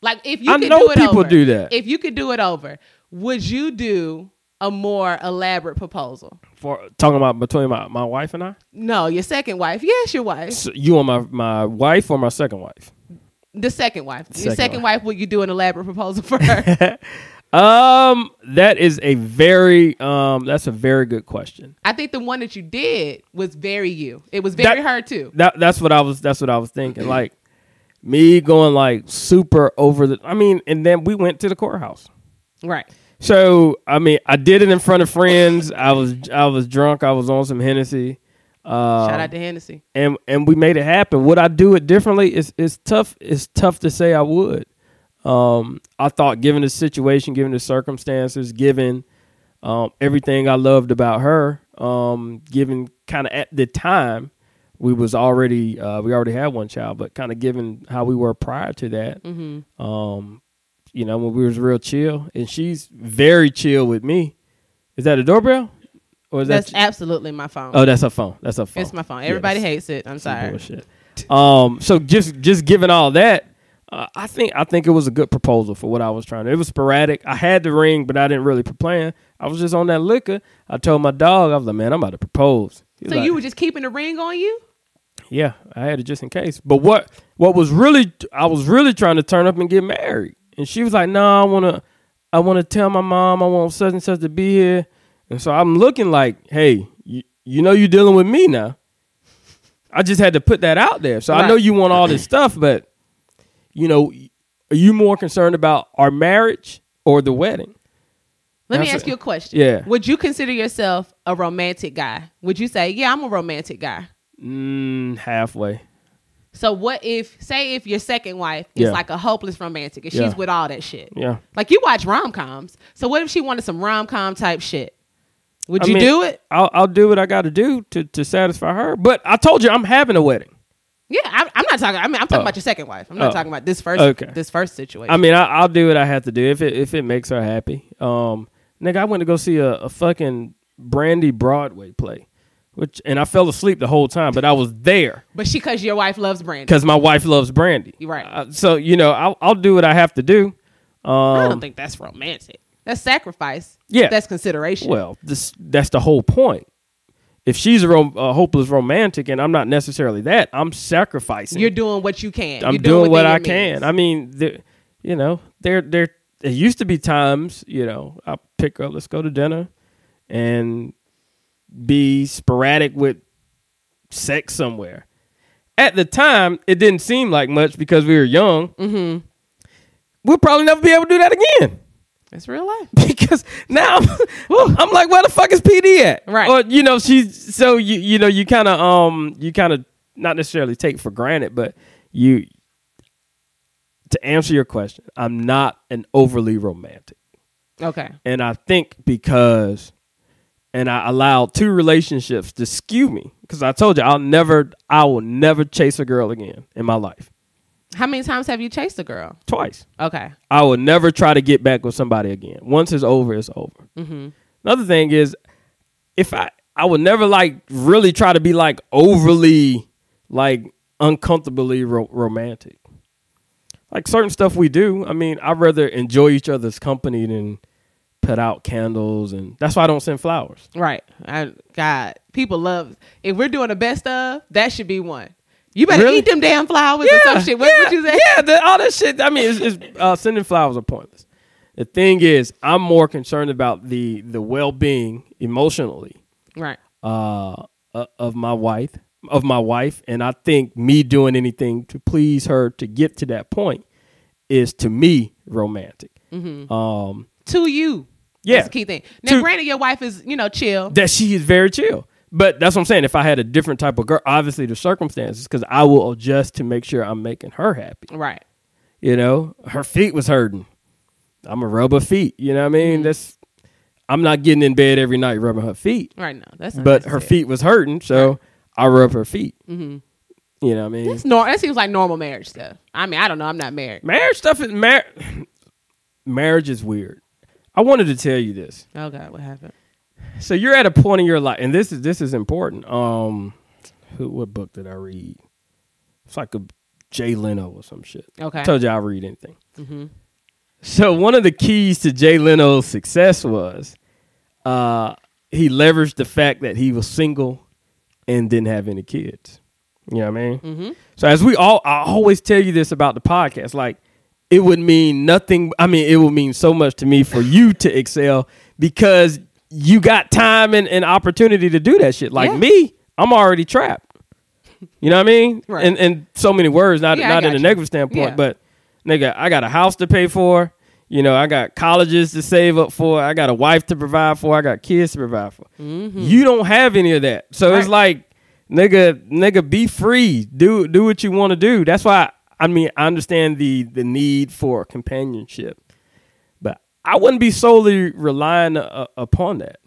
Like if you I could know do it people over, do that. If you could do it over, would you do a more elaborate proposal? for talking about between my, my wife and I. No, your second wife. Yes, your wife. So you want my my wife or my second wife? The second wife. Your Second second wife. Would you do an elaborate proposal for her? Um, that is a very um that's a very good question. I think the one that you did was very you. It was very That- her too. That that's what I was that's what I was thinking. Like me going like super over the I mean, and then we went to the courthouse. Right. So I mean, I did it in front of friends. I was I was drunk. I was on some Hennessy. Uh, Shout out to Hennessy. and and we made it happen. Would I do it differently? It's it's tough. It's tough to say I would. Um, I thought, given the situation, given the circumstances, given um, everything I loved about her, um, given kind of at the time we was already uh, we already had one child, but kind of given how we were prior to that, Mm-hmm. um, you know, when we was real chill, and she's very chill with me. Is that a doorbell? Or is That's that? absolutely my phone. oh, that's her phone. That's a phone. it's my phone. Everybody that's- hates it. I'm sorry. bullshit. Um, so just just given all that, uh, I think I think it was a good proposal for what I was trying to. It was sporadic. I had the ring, but I didn't really plan. I was just on that liquor. I told my dog, I was like, man, I'm about to propose. So like, you were just keeping the ring on you? yeah, I had it just in case. But what what was really I was really trying to turn up and get married, and she was like, no, I wanna I wanna tell my mom I want such and such to be here, and so I'm looking like, hey, you, you know, you're dealing with me now. I just had to put that out there. So I know you want all this stuff, but you know, are you more concerned about our marriage or the wedding? Let me ask a- you a question. Yeah. Would you consider yourself a romantic guy? Would you say, yeah, I'm a romantic guy? Mm, halfway. So what if, say, if your second wife is Yeah. like a hopeless romantic and Yeah. she's with all that shit? Yeah. Like you watch rom coms. So what if she wanted some rom com type shit? Would I you mean, do it? I'll I'll do what I got to do to to satisfy her. But I told you I'm having a wedding. Yeah, I'm, I'm not talking. I mean, I'm talking Oh. about your second wife. I'm not Oh. talking about this first. Okay. This first situation. I mean, I, I'll do what I have to do if it if it makes her happy. Um, nigga, I went to go see a, a fucking Brandy Broadway play, which and I fell asleep the whole time, but I was there but she, because your wife loves Brandy. because my wife loves Brandy. Right. Uh, so you know, I'll I'll do what I have to do. I Um, don't think that's romantic. That's sacrifice. Yeah. that's consideration. well, this that's the whole point. If she's a, rom- a hopeless romantic and I'm not necessarily that, I'm sacrificing. you're doing what you can. I'm You're doing what within I your can. I mean, there, you know, there, there. It used to be times, you know, I pick up, let's go to dinner, and be sporadic with sex somewhere. At the time, it didn't seem like much because we were young. Mm-hmm. We'll probably never be able to do that again It's real life. because now I'm, I'm like, where the fuck is PD at? Right. Or you know, she's so you you know you kind of um you kind of not necessarily take for granted, but you to answer your question, I'm not an overly romantic, Okay. and I think because and I allowed two relationships to skew me because I told you I'll never I will never chase a girl again in my life How many times have you chased a girl? twice. Okay. I will never try to get back with somebody again. Once it's over, it's over. Mm-hmm. Another thing is, if I I would never like really try to be like overly like uncomfortably ro- romantic. Like certain stuff we do. I mean, I'd rather enjoy each other's company than put out candles, and that's why I don't send flowers. Right. I, God, people love. If we're doing the best of, that should be one. You better Really? eat them damn flowers or some shit. What yeah, would you say? Yeah, the, all that shit. I mean, it's, it's, uh, sending flowers are pointless. The thing is, I'm more concerned about the the well being emotionally Right. uh, of my wife, of my wife, and I think me doing anything to please her to get to that point is to me romantic. Um, To you. Yeah. That's the key thing. Now, To- granted, your wife is, you know, chill. that she is very chill. But that's what I'm saying. If I had a different type of girl, obviously the circumstances, because I will adjust to make sure I'm making her happy. Right. You know, her feet was hurting. I'm a rub her feet. You know what I mean? That's I'm not getting in bed every night rubbing her feet, Right. No, that's not but her feet was hurting, so I rub her feet. Mm-hmm. You know what I mean? That's nor- that seems like normal marriage stuff. I mean, I don't know. I'm not married. marriage stuff is mar- marriage is weird. I wanted to tell you this. Oh God, what happened? So you're at a point in your life, and this is this is important. Um, who, what book did I read? It's like a Jay Leno or some shit. Okay. I told you I'll read anything. So one of the keys to Jay Leno's success was uh, he leveraged the fact that he was single and didn't have any kids. You know what I mean? Mm-hmm. So as we all, I always tell you this about the podcast, like it would mean nothing. I mean, it would mean so much to me for you to excel because you got time and, and opportunity to do that shit. Like Yeah. me, I'm already trapped. You know what I mean? Right. And in so many words, not Yeah, not in got a negative standpoint, Yeah. but nigga, I got a house to pay for. You know, I got colleges to save up for. I got a wife to provide for. I got kids to provide for. You don't have any of that, so it's Mm-hmm. Like, nigga, nigga, be free. Do do what you want to do. That's why I mean I understand the the need for companionship, I wouldn't be solely relying uh, upon that.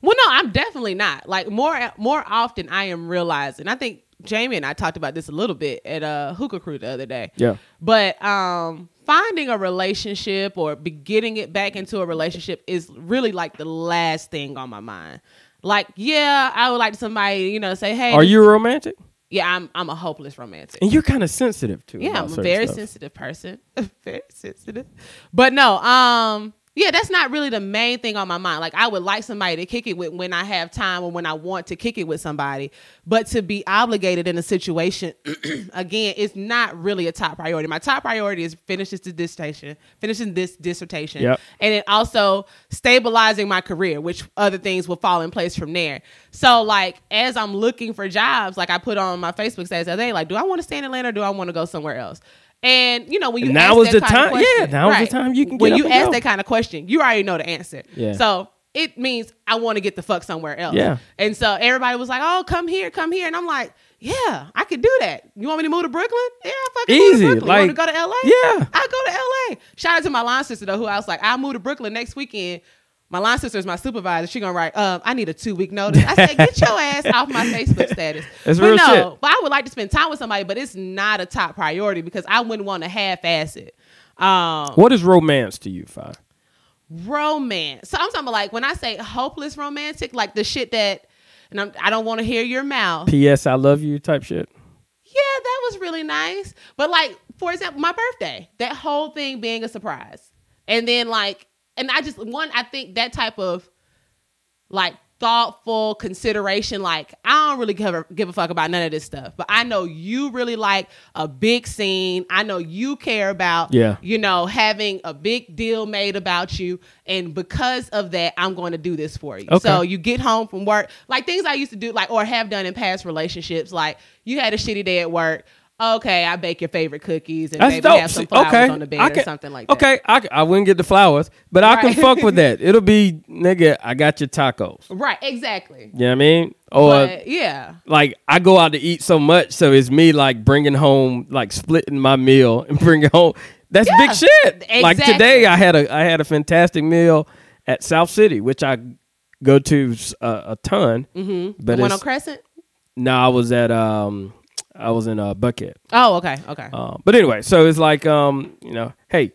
Well, no, I'm definitely not. Like more more often, I am realizing. I think Jamie and I talked about this a little bit at a hookah crew the other day. Yeah. But um, finding a relationship or getting it back into a relationship is really like the last thing on my mind. Like, yeah, I would like somebody, you know, say, hey, Are you romantic? Yeah, I'm. I'm a hopeless romantic. And you're kind of sensitive too. Yeah, I'm a very stuff. sensitive person. very sensitive. But no, um, yeah, that's not really the main thing on my mind. Like I would like somebody to kick it with when I have time or when I want to kick it with somebody. But to be obligated in a situation, again, it's not really a top priority. My top priority is finishing this dissertation, finishing this dissertation, Yep. and then also stabilizing my career, which other things will fall in place from there. So, like, as I'm looking for jobs, like I put on my Facebook status the other day, like, do I want to stay in Atlanta or do I want to go somewhere else? And you know when you now is the time- question- yeah, now is the time you can when you ask go. that kind of question, you already know the answer. Yeah. So it means I want to get the fuck somewhere else. Yeah. And so everybody was like, "Oh, come here, come here," and I'm like, "Yeah, I could do that. You want me to move to Brooklyn? Yeah, I fucking move Easy, to Brooklyn. you want to go to LA? Yeah. I go to LA. Shout out to my line sister though, who I was like, I'll move to Brooklyn next weekend. My line sister is my supervisor. She gonna write, um, I need a two week notice. I said, get your ass off my Facebook status. But real no, shit. but I would like to spend time with somebody, but it's not a top priority because I wouldn't want to half ass it. Um, What is romance to you, Fi? romance. So I'm talking about like when I say hopeless romantic, like the shit that, and I'm, I don't want to hear your mouth. P.S. I love you type shit. Yeah, that was really nice. But like, for example, my birthday, that whole thing being a surprise. And then like, and I just one, I think that type of like thoughtful consideration, like I don't really give a, give a fuck about none of this stuff. But I know you really like a big scene. I know you care about Yeah. you know, having a big deal made about you. And because of that, I'm going to do this for you. Okay. So you get home from work, like things I used to do, like, or have done in past relationships, like you had a shitty day at work. Okay, I bake your favorite cookies and That's maybe dope. have some flowers okay. on the bed I or something like that. Okay, I, I wouldn't get the flowers, but I can fuck with that. It'll be nigga. I got your tacos. Right, exactly. You know what I mean? Or but yeah. like I go out to eat so much, so it's me like bringing home, like splitting my meal and bringing home. That's Yeah, big shit. Like today, I had a I had a fantastic meal at South City, which I go to uh, a ton. Mm-hmm. But the one on Crescent? no, I was at um I was in uh, Buckhead. Oh, okay, okay. Um, but anyway, so it's like um, you know, hey,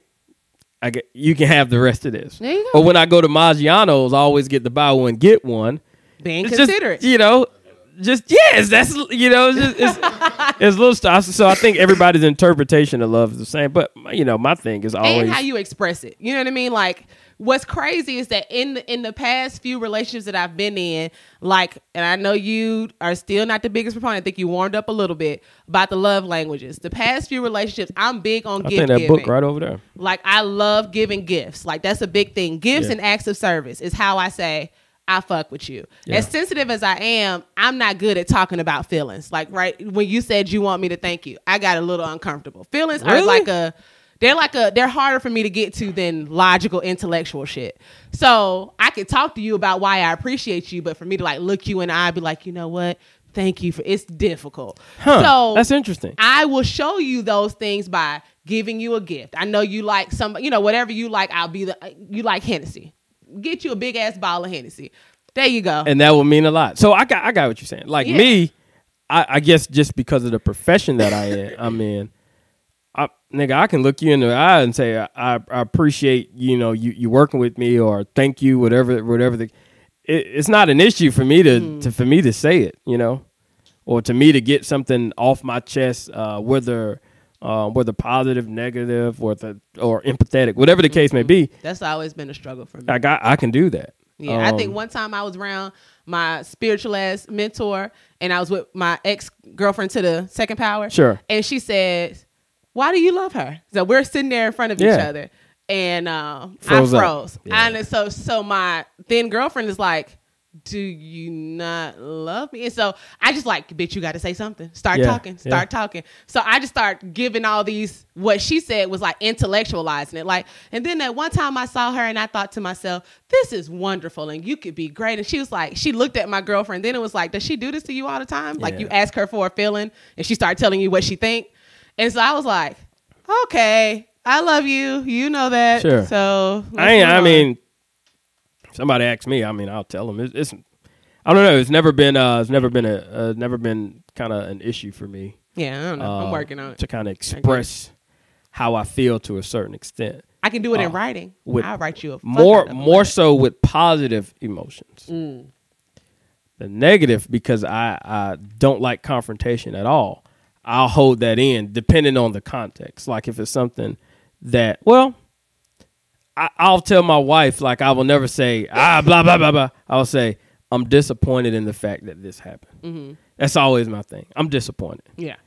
I get you can have the rest of this. There you go. Or when I go to Maggiano's, I always get the buy one get one. Being It's considerate. just you know, just yes, that's you know, it's just, it's, it's little stuff. So I think everybody's interpretation of love is the same. But you know, my thing is always and how you express it. You know what I mean? Like what's crazy is that in the in the past few relationships that I've been in, like, and I know you are still not the biggest proponent. I think you warmed up a little bit about the love languages. The past few relationships, I'm big on I gift think that giving. book right over there. Like I love giving gifts. Like that's a big thing. Gifts Yeah. and acts of service is how I say I fuck with you. Yeah. As sensitive as I am, I'm not good at talking about feelings. Like right when you said you want me to thank you, I got a little uncomfortable. Feelings are Really? like a they're like a they're harder for me to get to than logical intellectual shit. So I could talk to you about why I appreciate you, but for me to like look you in the eye, be like, you know what? Thank you for it's difficult. Huh, So that's interesting. I will show you those things by giving you a gift. I know you like some, you know, whatever you like. I'll be the you like Hennessy. Get you a big ass bottle of Hennessy. There you go. and that will mean a lot. So I got I got what you're saying. Like Yeah. me, I, I guess just because of the profession that I am, I'm in, I, nigga, I can look you in the eye and say I, I, I appreciate you know you, you working with me or thank you whatever whatever the. It, it's not an issue for me to, Mm. to for me to say it, you know, or to me to get something off my chest, uh, whether. Uh, whether positive, negative, or the or empathetic, whatever the case may be, That's always been a struggle for me. I got I can do that. Yeah, I think Um, one time I was around my spiritual ass mentor, and I was with my ex girlfriend to the second power. Sure. And she said, "Why do you love her?" So we're sitting there in front of each other, and um, Froze I froze. Yeah. And so, so my then girlfriend is like, "Do you not love me?" And so I just like, "Bitch, you got to say something. Start Yeah, talking. yeah. Start talking." So I just start giving all these. What she said was like intellectualizing it, like. And then that one time I saw her, and I thought to myself, "This is wonderful, and you could be great." And she was like, she looked at my girlfriend. Then it was like, "Does she do this to you all the time? Like you ask her for a feeling, and she started telling you what she think." And so I was like, "Okay, I love you. You know that." Sure. So I ain't, I on. mean, somebody asks me. I mean, I'll tell them. It's, it's I don't know. It's never been. Uh, it's never been a. Uh, never been kind of an issue for me. yeah, I don't know. I'm uh, working on it. to kind of express how I feel to a certain extent. I can do it in uh, writing. with I'll write you a fuck More, out of more letter. so with positive emotions. Mm. The negative because I, I don't like confrontation at all. I'll hold that in depending on the context. Like if it's something that well, I, I'll tell my wife like I will never say ah blah blah blah blah. I'll say I'm disappointed in the fact that this happened. Mm-hmm. That's always my thing. I'm disappointed. Yeah.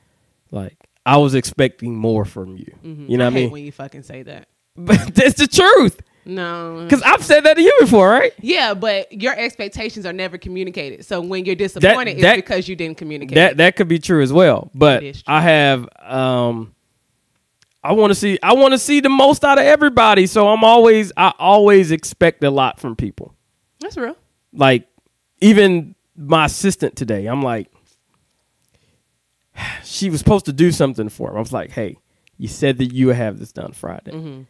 Like I was expecting more from you. You know I what I mean? when you fucking say that. But that's the truth. No. Because I've said that to you before, right? Yeah, but your expectations are never communicated. So when you're disappointed, that- it's because you didn't communicate. That that could be true as well. But It is true. I have um I want to see I want to see the most out of everybody. So I'm always I always expect a lot from people. That's real. Like even my assistant today, I'm like she was supposed to do something for him. I was like, "Hey, you said that you would have this done Friday.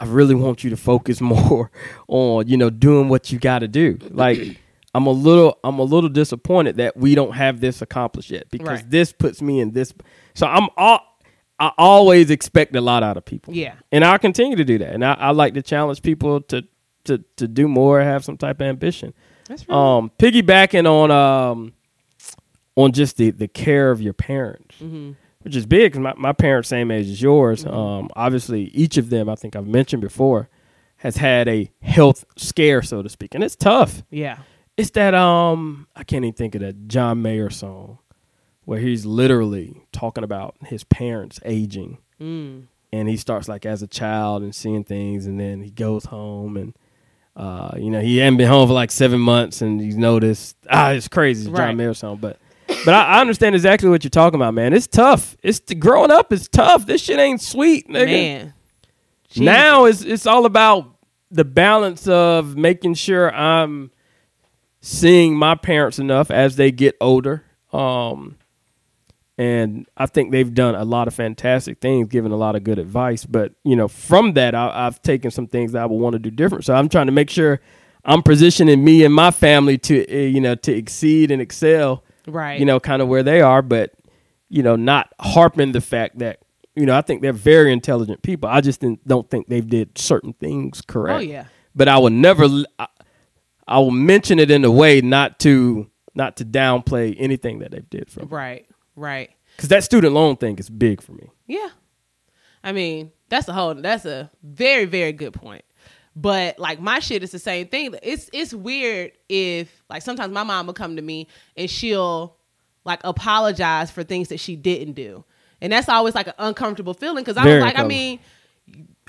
I really want you to focus more on, you know, doing what you got to do." Like I'm a little I'm a little disappointed that we don't have this accomplished yet because Right. this puts me in this so I'm all I always expect a lot out of people. Yeah. And I'll continue to do that. And I, I like to challenge people to, to to do more, have some type of ambition. That's real. Um, piggybacking on um on just the, the care of your parents, Mm-hmm. Which is big. 'cause my, my parents same age as yours. Um, obviously each of them, I think I've mentioned before, has had a health scare, so to speak, and it's tough. yeah. It's that um I can't even think of that John Mayer song where he's literally talking about his parents aging. Mm. And he starts like as a child and seeing things and then he goes home and uh, you know, he hadn't been home for like seven months and he's noticed ah, it's crazy, it's Right. John Mayer song. But but I, I understand exactly what you're talking about, man. It's tough. It's growing up is tough. This shit ain't sweet, nigga. Man. Now it's it's all about the balance of making sure I'm seeing my parents enough as they get older. Um, and I think they've done a lot of fantastic things, given a lot of good advice. But you know, from that, I, I've taken some things that I would want to do different. So I'm trying to make sure I'm positioning me and my family to uh, you know to exceed and excel. Right. You know, kind of where they are, but you know, not harping the fact that you know I think they're very intelligent people. I just didn't, don't think they did certain things correct. Oh, yeah. But I would never. I will mention it in a way not to not to downplay anything that they did from Right. Right. because that student loan thing is big for me. Yeah. I mean, that's a whole that's a very, very good point. But like my shit is the same thing. It's it's weird if like sometimes my mom will come to me and she'll like apologize for things that she didn't do. And that's always like an uncomfortable feeling because I was like, I mean,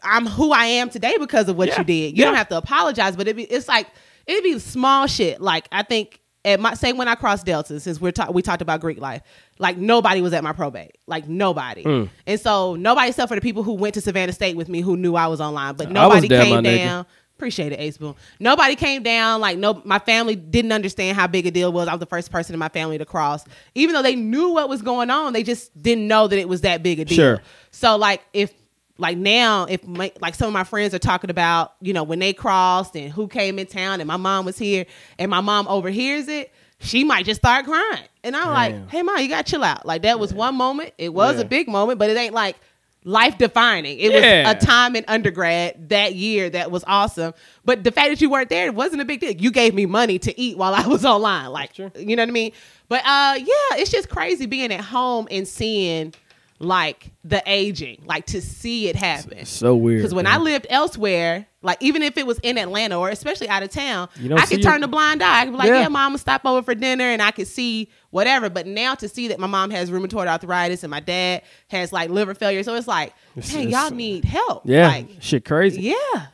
I'm who I am today because of what Yeah. you did. You don't have to apologize, but it be it's like it'd be small shit. Like I think at my say when I crossed Delta, since we're ta- we talked about Greek life, like nobody was at my probate, like nobody, Mm. and so nobody except for the people who went to Savannah State with me who knew I was online, but nobody came my nigga. down. Appreciate it, AceBoon. Nobody came down. Like no, my family didn't understand how big a deal it was. I was the first person in my family to cross, even though they knew what was going on. They just didn't know that it was that big a deal. Sure. So like if like now if my, like some of my friends are talking about you know when they crossed and who came in town and my mom was here and my mom overhears it, she might just start crying. And I'm Damn. like, hey mom, you got to chill out. Like that was one moment. It was Yeah. a big moment, but it ain't like life defining. It Yeah. was a time in undergrad that year that was awesome. But the fact that you weren't there, it wasn't a big deal. You gave me money to eat while I was online. Like, you know what I mean? But uh yeah, it's just crazy being at home and seeing like the aging, like to see it happen. So weird. Because when I lived elsewhere, like even if it was in Atlanta or especially out of town, I could turn a blind eye. I could be like, Yeah. yeah, mom, stop over for dinner and I could see whatever. But now to see that my mom has rheumatoid arthritis and my dad has like liver failure. So it's like, It's- hey, it's- y'all need help. yeah, Like, shit crazy. yeah.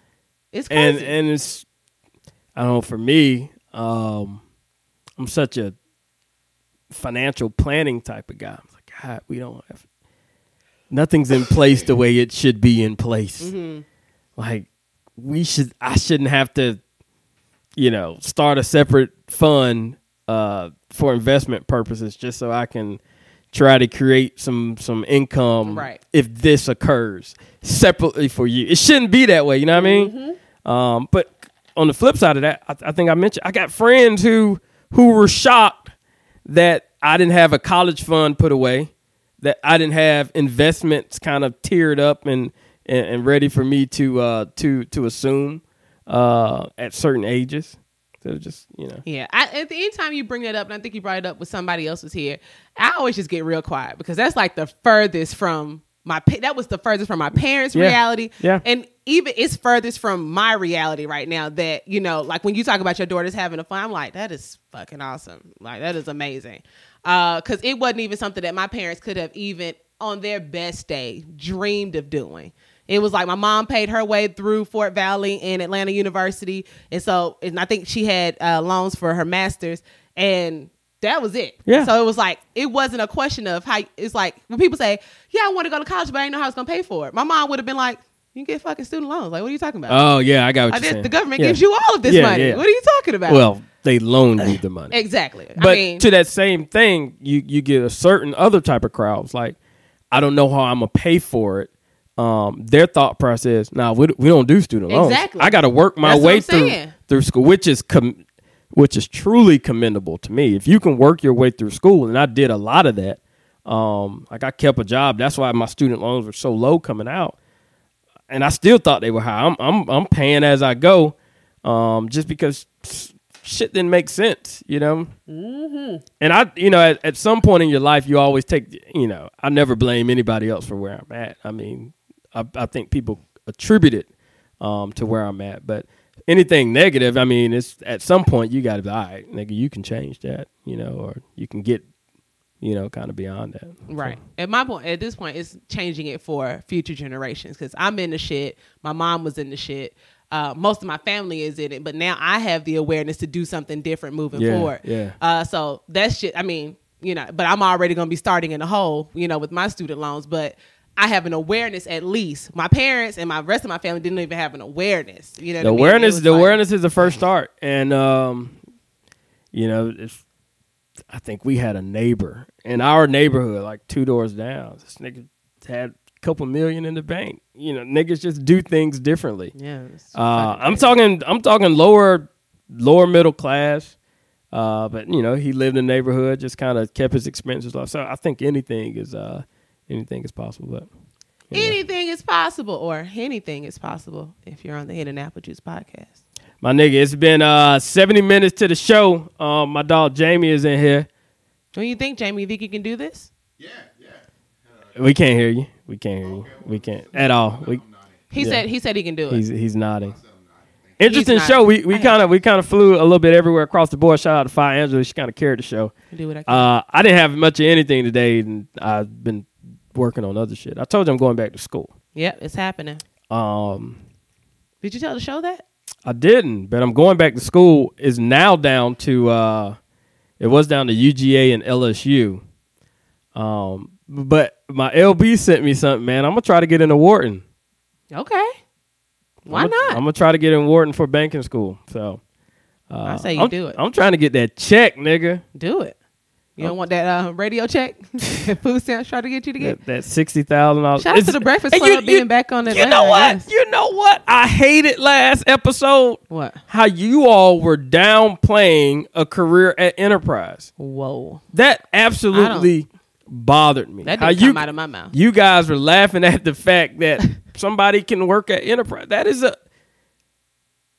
It's and and it's I don't know for me, um, I'm such a financial planning type of guy. I'm like, God, we don't have nothing's in place the way it should be in place. Mm-hmm. Like we should, I shouldn't have to, you know, start a separate fund uh, for investment purposes just so I can try to create some some income Right. if this occurs separately for you. It shouldn't be that way. You know what I mean? Mm-hmm. Um, but on the flip side of that, I, I think I mentioned I got friends who who were shocked that I didn't have a college fund put away, that I didn't have investments kind of tiered up and and, and ready for me to uh, to to assume uh, at certain ages. So just you know, Yeah, I, at the anytime you bring that up, and I think you brought it up with somebody else was here, I always just get real quiet because that's like the furthest from my. pa- That was the furthest from my parents' Yeah. reality. Yeah. and even it's furthest from my reality right now. That you know, like when you talk about your daughters having a fun, I'm like, that is fucking awesome. Like that is amazing. Because it wasn't even something that my parents could have even on their best day dreamed of doing. It was like my mom paid her way through Fort Valley and Atlanta University, and so and I think she had uh, loans for her masters. And That was it. Yeah. So it was like it wasn't a question of how. It's like when people say, "Yeah, I want to go to college, but I didn't know how I was gonna pay for it." My mom would have been like, "You can get fucking student loans. Like, what are you talking about? Oh yeah, I got what I you're did- saying. the government Yeah. gives you all of this Yeah, money. yeah. What are you talking about?" Well, they loan you the money. exactly. But I mean, to that same thing, you you get a certain other type of crowds. Like, I don't know how I'm gonna pay for it. Um, their thought process, nah, we, we don't do student loans. Exactly. I got to work my That's way through saying. through school, which is com- which is truly commendable to me. If you can work your way through school, and I did a lot of that. Um, like I kept a job. That's why my student loans were so low coming out, and I still thought they were high. I'm I'm, I'm paying as I go, um, just because shit didn't make sense, you know. And I, you know, at, at some point in your life, you always take, you know, I never blame anybody else for where I'm at. I mean, I, I think people attribute it um, to where I'm at, but anything negative, I mean, it's at some point you got to be, all right, nigga, you can change that, you know, or you can get, you know, kind of beyond that. Right. At my point, at this point, it's changing it for future generations because I'm in the shit. My mom was in the shit. Uh, most of my family is in it, but now I have the awareness to do something different moving Yeah, forward. yeah. Uh, so that's shit. I mean, you know, but I'm already going to be starting in the hole, you know, with my student loans. But I have an awareness at least. My parents and my rest of my family didn't even have an awareness. You know, the what I mean? Awareness the like- awareness is the first start and um you know i think we had a neighbor in our neighborhood like two doors down this nigga had a couple million in the bank you know niggas just do things differently Yeah. uh i'm talking i'm talking lower lower middle class uh but you know he lived in the neighborhood just kind of kept his expenses low so i think anything is uh anything is possible but you know. Anything is possible, or anything is possible if you're on the Hidden Apple Juice podcast. My nigga, it's been uh 70 minutes to the show. Um, my dog Jamie is in here. What do you think, Jamie? You think you can do this? Yeah, yeah. we can't hear you. We can't hear you. We can't at all. We, He Yeah. said he said he can do it. he's he's nodding. Interesting He's show. nodding. We we kind of we kind of flew a little bit everywhere across the board. Shout out to Fiya Angelou. She kind of carried the show. do what I can. Uh, I didn't have much of anything today, and I've been working on other shit. I told you I'm going back to school. yep, it's happening. Um, Did you tell the show that? I didn't, but I'm going back to school. Is now down to uh, it was down to UGA and LSU. Um, but my LB sent me something, man. I'm gonna try to get into Wharton. Okay. Why I'm gonna, not? I'm gonna try to get in Wharton for banking school. So uh, I say you I'm, do it. I'm trying to get that check, nigga. do it. You don't want that uh, radio check? Food stamps try to get you to get. That, that sixty thousand dollars. Shout out to the Breakfast Club being back on You know what? yes. You know what? I hated last episode. What? How you all were downplaying a career at Enterprise. Whoa. That absolutely bothered me. That How didn't you, come out of my mouth. You guys were laughing at the fact that somebody can work at Enterprise. That is a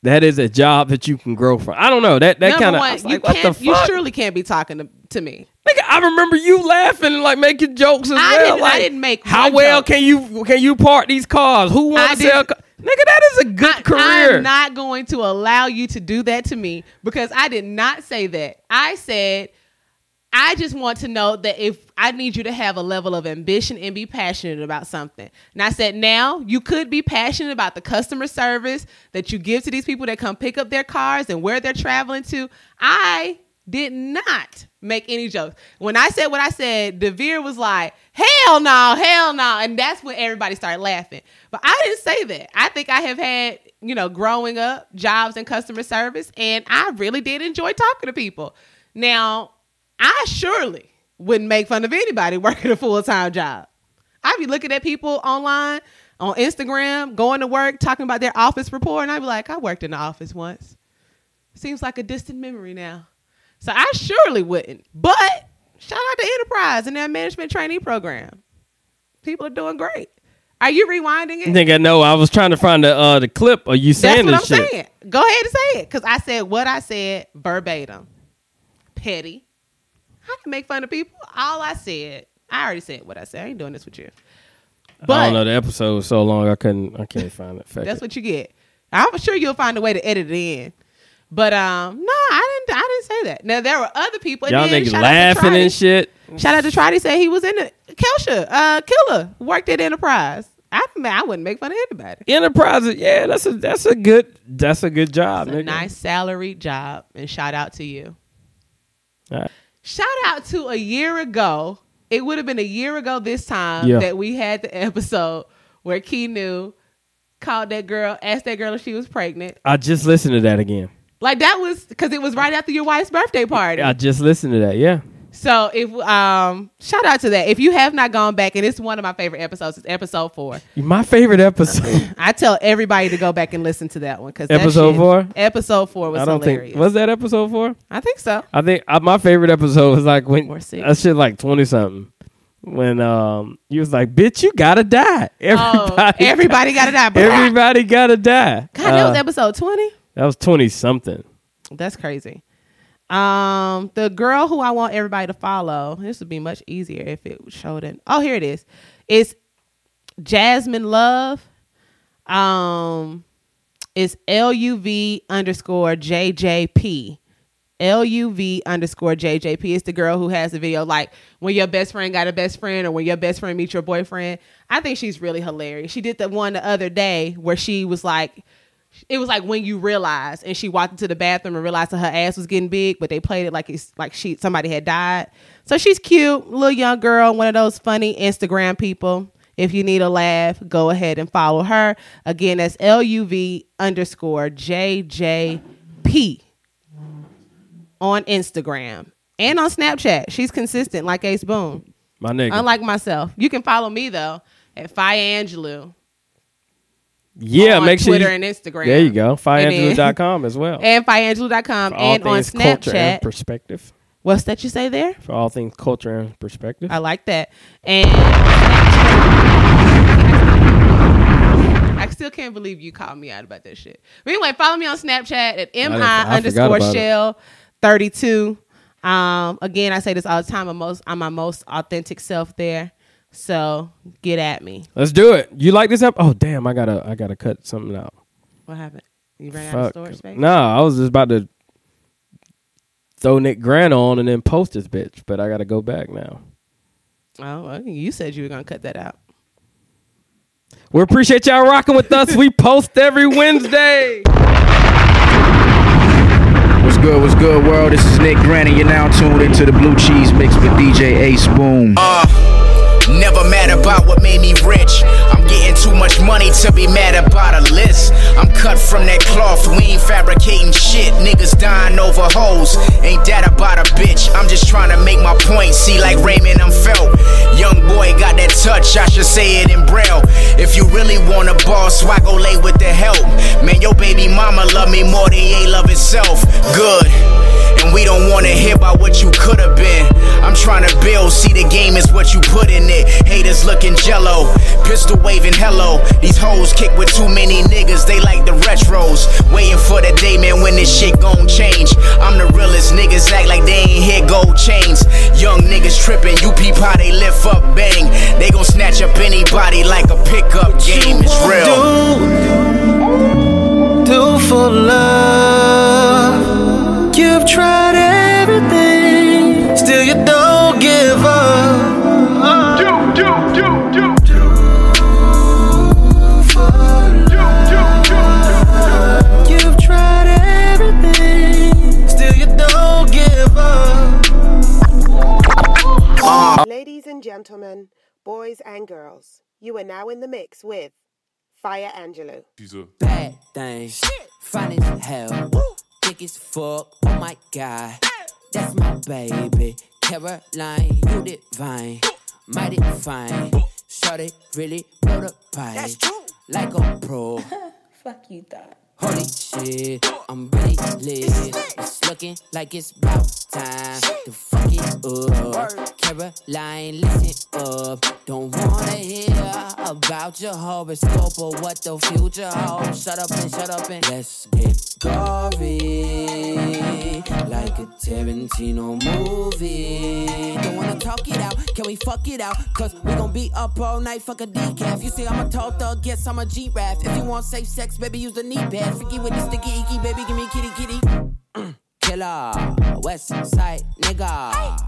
that is a job that you can grow from. I don't know that that kind of. one, you Like, can't. You surely can't be talking to, to me. Nigga, I remember you laughing and like making jokes as I well. didn't- I didn't make How well joke. can you can you park these cars? Who wants to sell? Ca- Nigga, that is a good I, career. I'm not going to allow you to do that to me because I did not say that. I said, I just want to know that if I need you to have a level of ambition and be passionate about something. And I said, now you could be passionate about the customer service that you give to these people that come pick up their cars and where they're traveling to. I did not make any jokes. When I said what I said, Devere was like, hell no, hell no. And that's when everybody started laughing. But I didn't say that. I think I have had, you know, growing up, jobs in customer service, and I really did enjoy talking to people. Now, I surely wouldn't make fun of anybody working a full time job. I'd be looking at people online on Instagram, going to work, talking about their office report, and I'd be like, I worked in the office once. Seems like a distant memory now. So I surely wouldn't. But shout out to Enterprise and their management trainee program. People are doing great. Are you rewinding it? Nigga, no, I was trying to find the uh the clip. Are you saying That's what I'm shit? saying. Go ahead and say it. Because I said what I said verbatim. Petty. I can make fun of people. All I said. I already said what I said. I ain't doing this with you. But I don't know. The episode was so long, I couldn't. I can't find it. Fuck that's it. what you get. I'm sure you'll find a way to edit it in. But um, no, I didn't. I didn't say that. Now there were other people. Y'all then niggas shout out to laughing and shit. Shout out to Trotty. Said he was in the Kelsha, uh, killer worked at Enterprise. I I wouldn't make fun of anybody. Enterprise, yeah, that's a that's a good that's a good job. It's a nigga. nice salary job, and shout out to you. All right. Shout out to a year ago. It would have been a year ago this time Yeah. that we had the episode where knew called that girl, asked that girl if she was pregnant. I just listened to that again. Like that was because it was right after your wife's birthday party. I just listened to that. Yeah. So if um shout out to that. If you have not gone back, and it's one of my favorite episodes, it's episode four. My favorite episode. I tell everybody to go back and listen to that one because Episode four? Episode four was I don't hilarious. think was that episode four. I think so. I think uh, my favorite episode was like when Or six. that shit like twenty something. When um you was like, bitch, you gotta die. Oh, Everybody, everybody got to die. Everybody gotta die. God, that was Uh, episode twenty. that was twenty something. That's crazy. Um, the girl who I want everybody to follow. This would be much easier if it showed it. Oh, here it is. It's Jasmine Love. Um, it's L U V underscore JJP. L U V underscore JJP. It's the girl who has the video like when your best friend got a best friend or when your best friend meets your boyfriend. I think she's really hilarious. She did the one the other day where she was like, it was like when you realize, and she walked into the bathroom and realized that her ass was getting big, but they played it like it's like she somebody had died. So she's cute, little young girl, one of those funny Instagram people. If you need a laugh, go ahead and follow her. Again, that's L U V underscore J J P on Instagram and on Snapchat. She's consistent like AceBoon. My nigga. Unlike myself, you can follow me though at Fiya Angelou yeah, make sure Twitter you, and Instagram. There you go. Fireangelo.com as well. and all and on culture and Snapchat. perspective. What's that you say there? For all things culture and perspective. I like that. And I still can't believe you called me out about that shit. But anyway, follow me on Snapchat at mi underscore shell thirty two. Um, again, I say this all the time. I'm most I'm my most authentic self there. So get at me. Let's do it. You like this up? Oh damn, I gotta I gotta cut something out. What happened? You ran out of Fuck. storage space? No, I was just about to throw Nick Grant on and then post this bitch, but I gotta go back now. Oh, well, you said you were gonna cut that out. We appreciate y'all rocking with us. we post every Wednesday. What's good, what's good, world? This is Nick Grant, and you're now tuned into the Blue Cheese Mix with DJ AceBoon. Never mad about what made me rich. I'm getting too much money to be mad about a list. I'm cut from that cloth, we ain't fabricating shit. Niggas dying over hoes. Ain't that about a bitch? I'm just trying to make my point. See, like Raymond, I'm felt. Young boy got that touch, I should say it in braille. If you really want a boss, why go lay with the help? Man, your baby mama love me more than ain't love itself. Good. And we don't wanna hear about what you could have been. I'm trying to build, see the game is what you put in it. Haters looking jello, pistol waving hello. These hoes kick with too many niggas, they like the retros. Waiting for the day, man, when this shit gon' change. I'm the realest, niggas act like they ain't hit gold chains. Young niggas tripping, you peep how they lift up, bang. They gon' snatch up anybody like a pickup game. It's real. do, do for love. You've tried everything, still you don't give up. Do, do, do, do, do. for love. You've tried everything, still you don't give up. Ladies and gentlemen, boys and girls, you are now in the mix with Fiya Angelou. bad thing. Fine as hell. Thick as fuck. Oh my god. That's my baby. Caroline, you divine. Mighty fine. Shorty really blow the pipe. Like a pro. Fuck you thought. Holy shit, I'm really lit. It's looking like it's about time to fuck it up. Caroline, listen up. Don't wanna hear about your horoscope or what the future holds. Shut up and shut up and let's get gory. Like a Tarantino movie. Don't wanna talk it out, can we fuck it out? Cause we gon' be up all night, fuck a decaf. You see, I'm a tall thug, guess I'm a G-Rap. If you want safe sex, baby, use the knee pad. Freaky with the sticky icky, baby, give me kitty kitty. Killer, West Side nigga.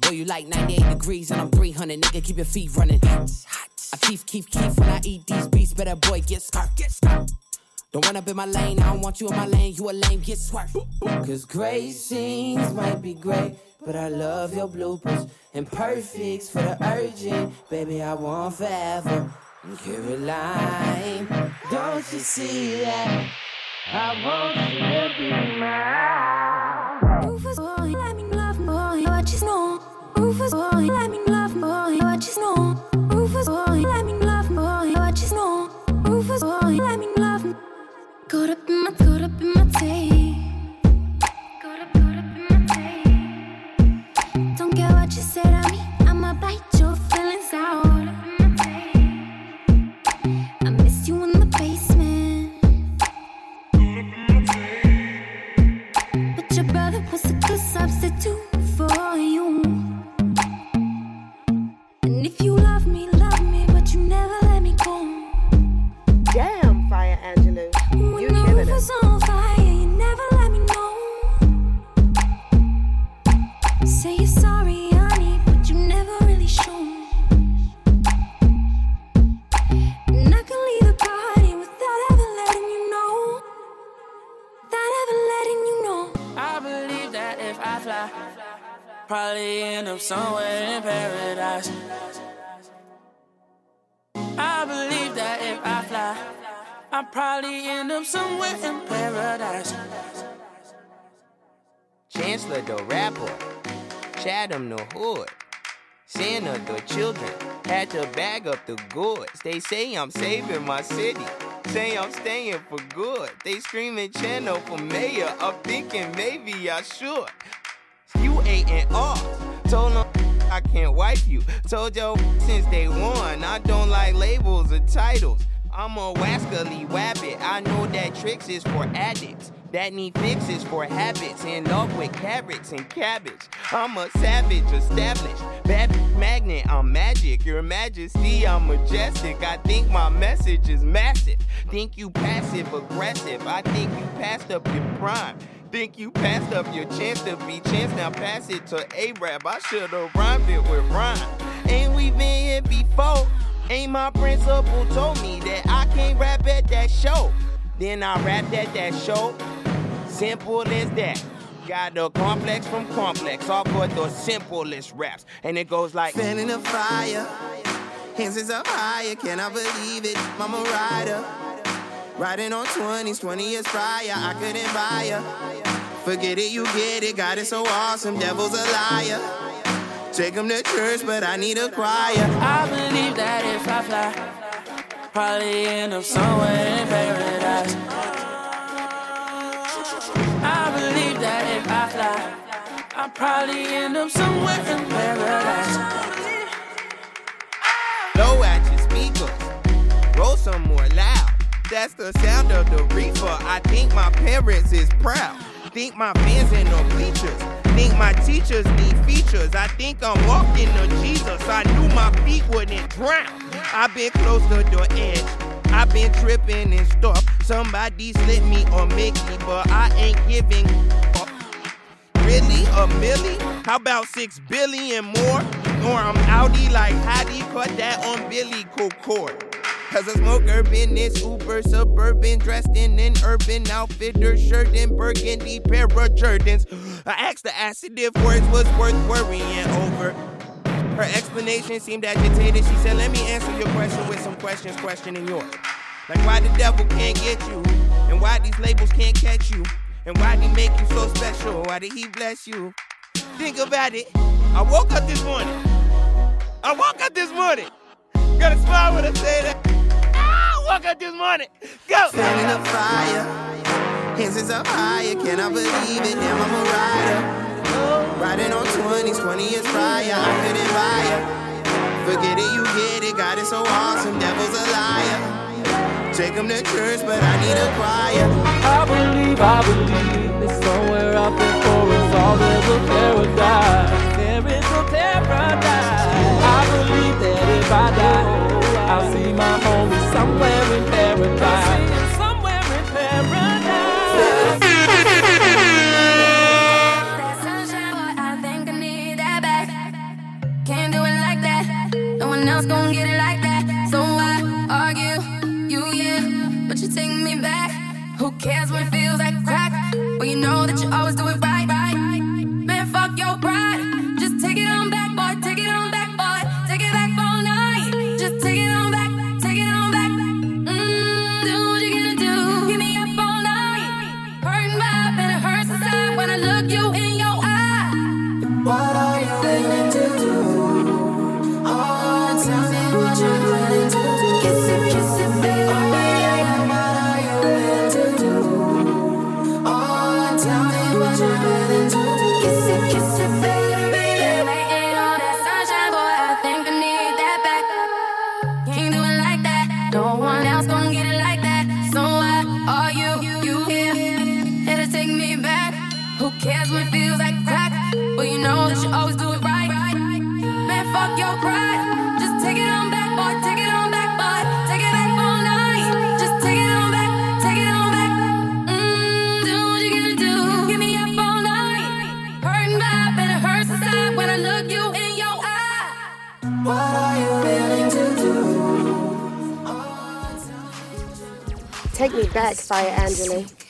Boy, you like 98 degrees and I'm 300, nigga, keep your feet running. I keep, keep, keep when I eat these beats, better boy, get scarf, get scarf. Don't run up in my lane, I don't want you in my lane. You a lame, get swerved. Cause great scenes might be great, but I love your bloopers. And perfects for the urgent, baby, I want forever. Caroline, don't you see that? I want you to be mine. Up my, probably end up somewhere in paradise. I believe that if I fly, I'll probably end up somewhere in paradise. Chancellor the rapper, Chatham the hood, Santa the children, had to bag up the goods. They say I'm saving my city, say I'm staying for good. They screaming Chano for mayor, I'm thinking maybe I should. Ain't in off, told them I can't wipe you. Told yo since day one, I don't like labels or titles. I'm a wascally wabbit. I know that tricks is for addicts that need fixes for habits. In love with carrots and cabbage. I'm a savage, established. Bad magnet, I'm magic. Your majesty, I'm majestic. I think my message is massive. Think you passive aggressive. I think you passed up your prime. Think you passed up your chance to be chance. Now pass it to Saba. I should've rhymed it with rhyme. Ain't we been here before? Ain't my principal told me that I can't rap at that show. Then I rapped at that show. Simple as that. Got a complex from complex, all for the simplest raps. And it goes like Fanning the fire, hands is up higher, can I believe it? Mama rider, riding on 20s, 20 years prior, I couldn't buy her. Forget it, you get it, God is so awesome, devil's a liar. Take him to church, but I need a choir. I believe that if I fly, probably end up somewhere in paradise. I believe that if I fly, I'll probably end up somewhere in paradise. Blow at your speakers, roll some more loud. That's the sound of the reefer. I think my parents is proud. Think my fans in the bleachers. Think my teachers need features. I think I'm walking to Jesus. I knew my feet wouldn't drown. I've been close to the edge. I've been tripping and stuff. Somebody slip me or me, but I ain't giving up. Really? A milli? How about six billion more? Or I'm outie like Hattie, cut that umbilical cord. Cause I smoke urban, it's uber suburban, dressed in an urban outfitter shirt and burgundy pair of Jordans. I asked the acid if words was worth worrying over. Her explanation seemed agitated. She said, Let me answer your question with some questions questioning yours. Like why the devil can't get you, and why these labels can't catch you, and why he make you so special, why did he bless you? Think about it. I woke up this morning. I woke up this morning. Gotta smile when I say that. I woke up this morning. Go. Fanning the fire, hands is up higher, can I believe it? Damn, I'm a rider. Riding on 20s, 20 years prior, I couldn't buy her. Forget it, you get it, God is so awesome, devil's a liar. Take him to church, but I need a choir. I believe, I believe that somewhere out there for us all there's a paradise. There is a paradise. I believe that if I die, I'll see my homie somewhere one else gon' get it like that. So I argue, you yeah, but you take me back. Who cares when it feels like crack? Well, you know that you always do it right, right. Man, fuck your pride, just take it on. next, Fiya Angelou.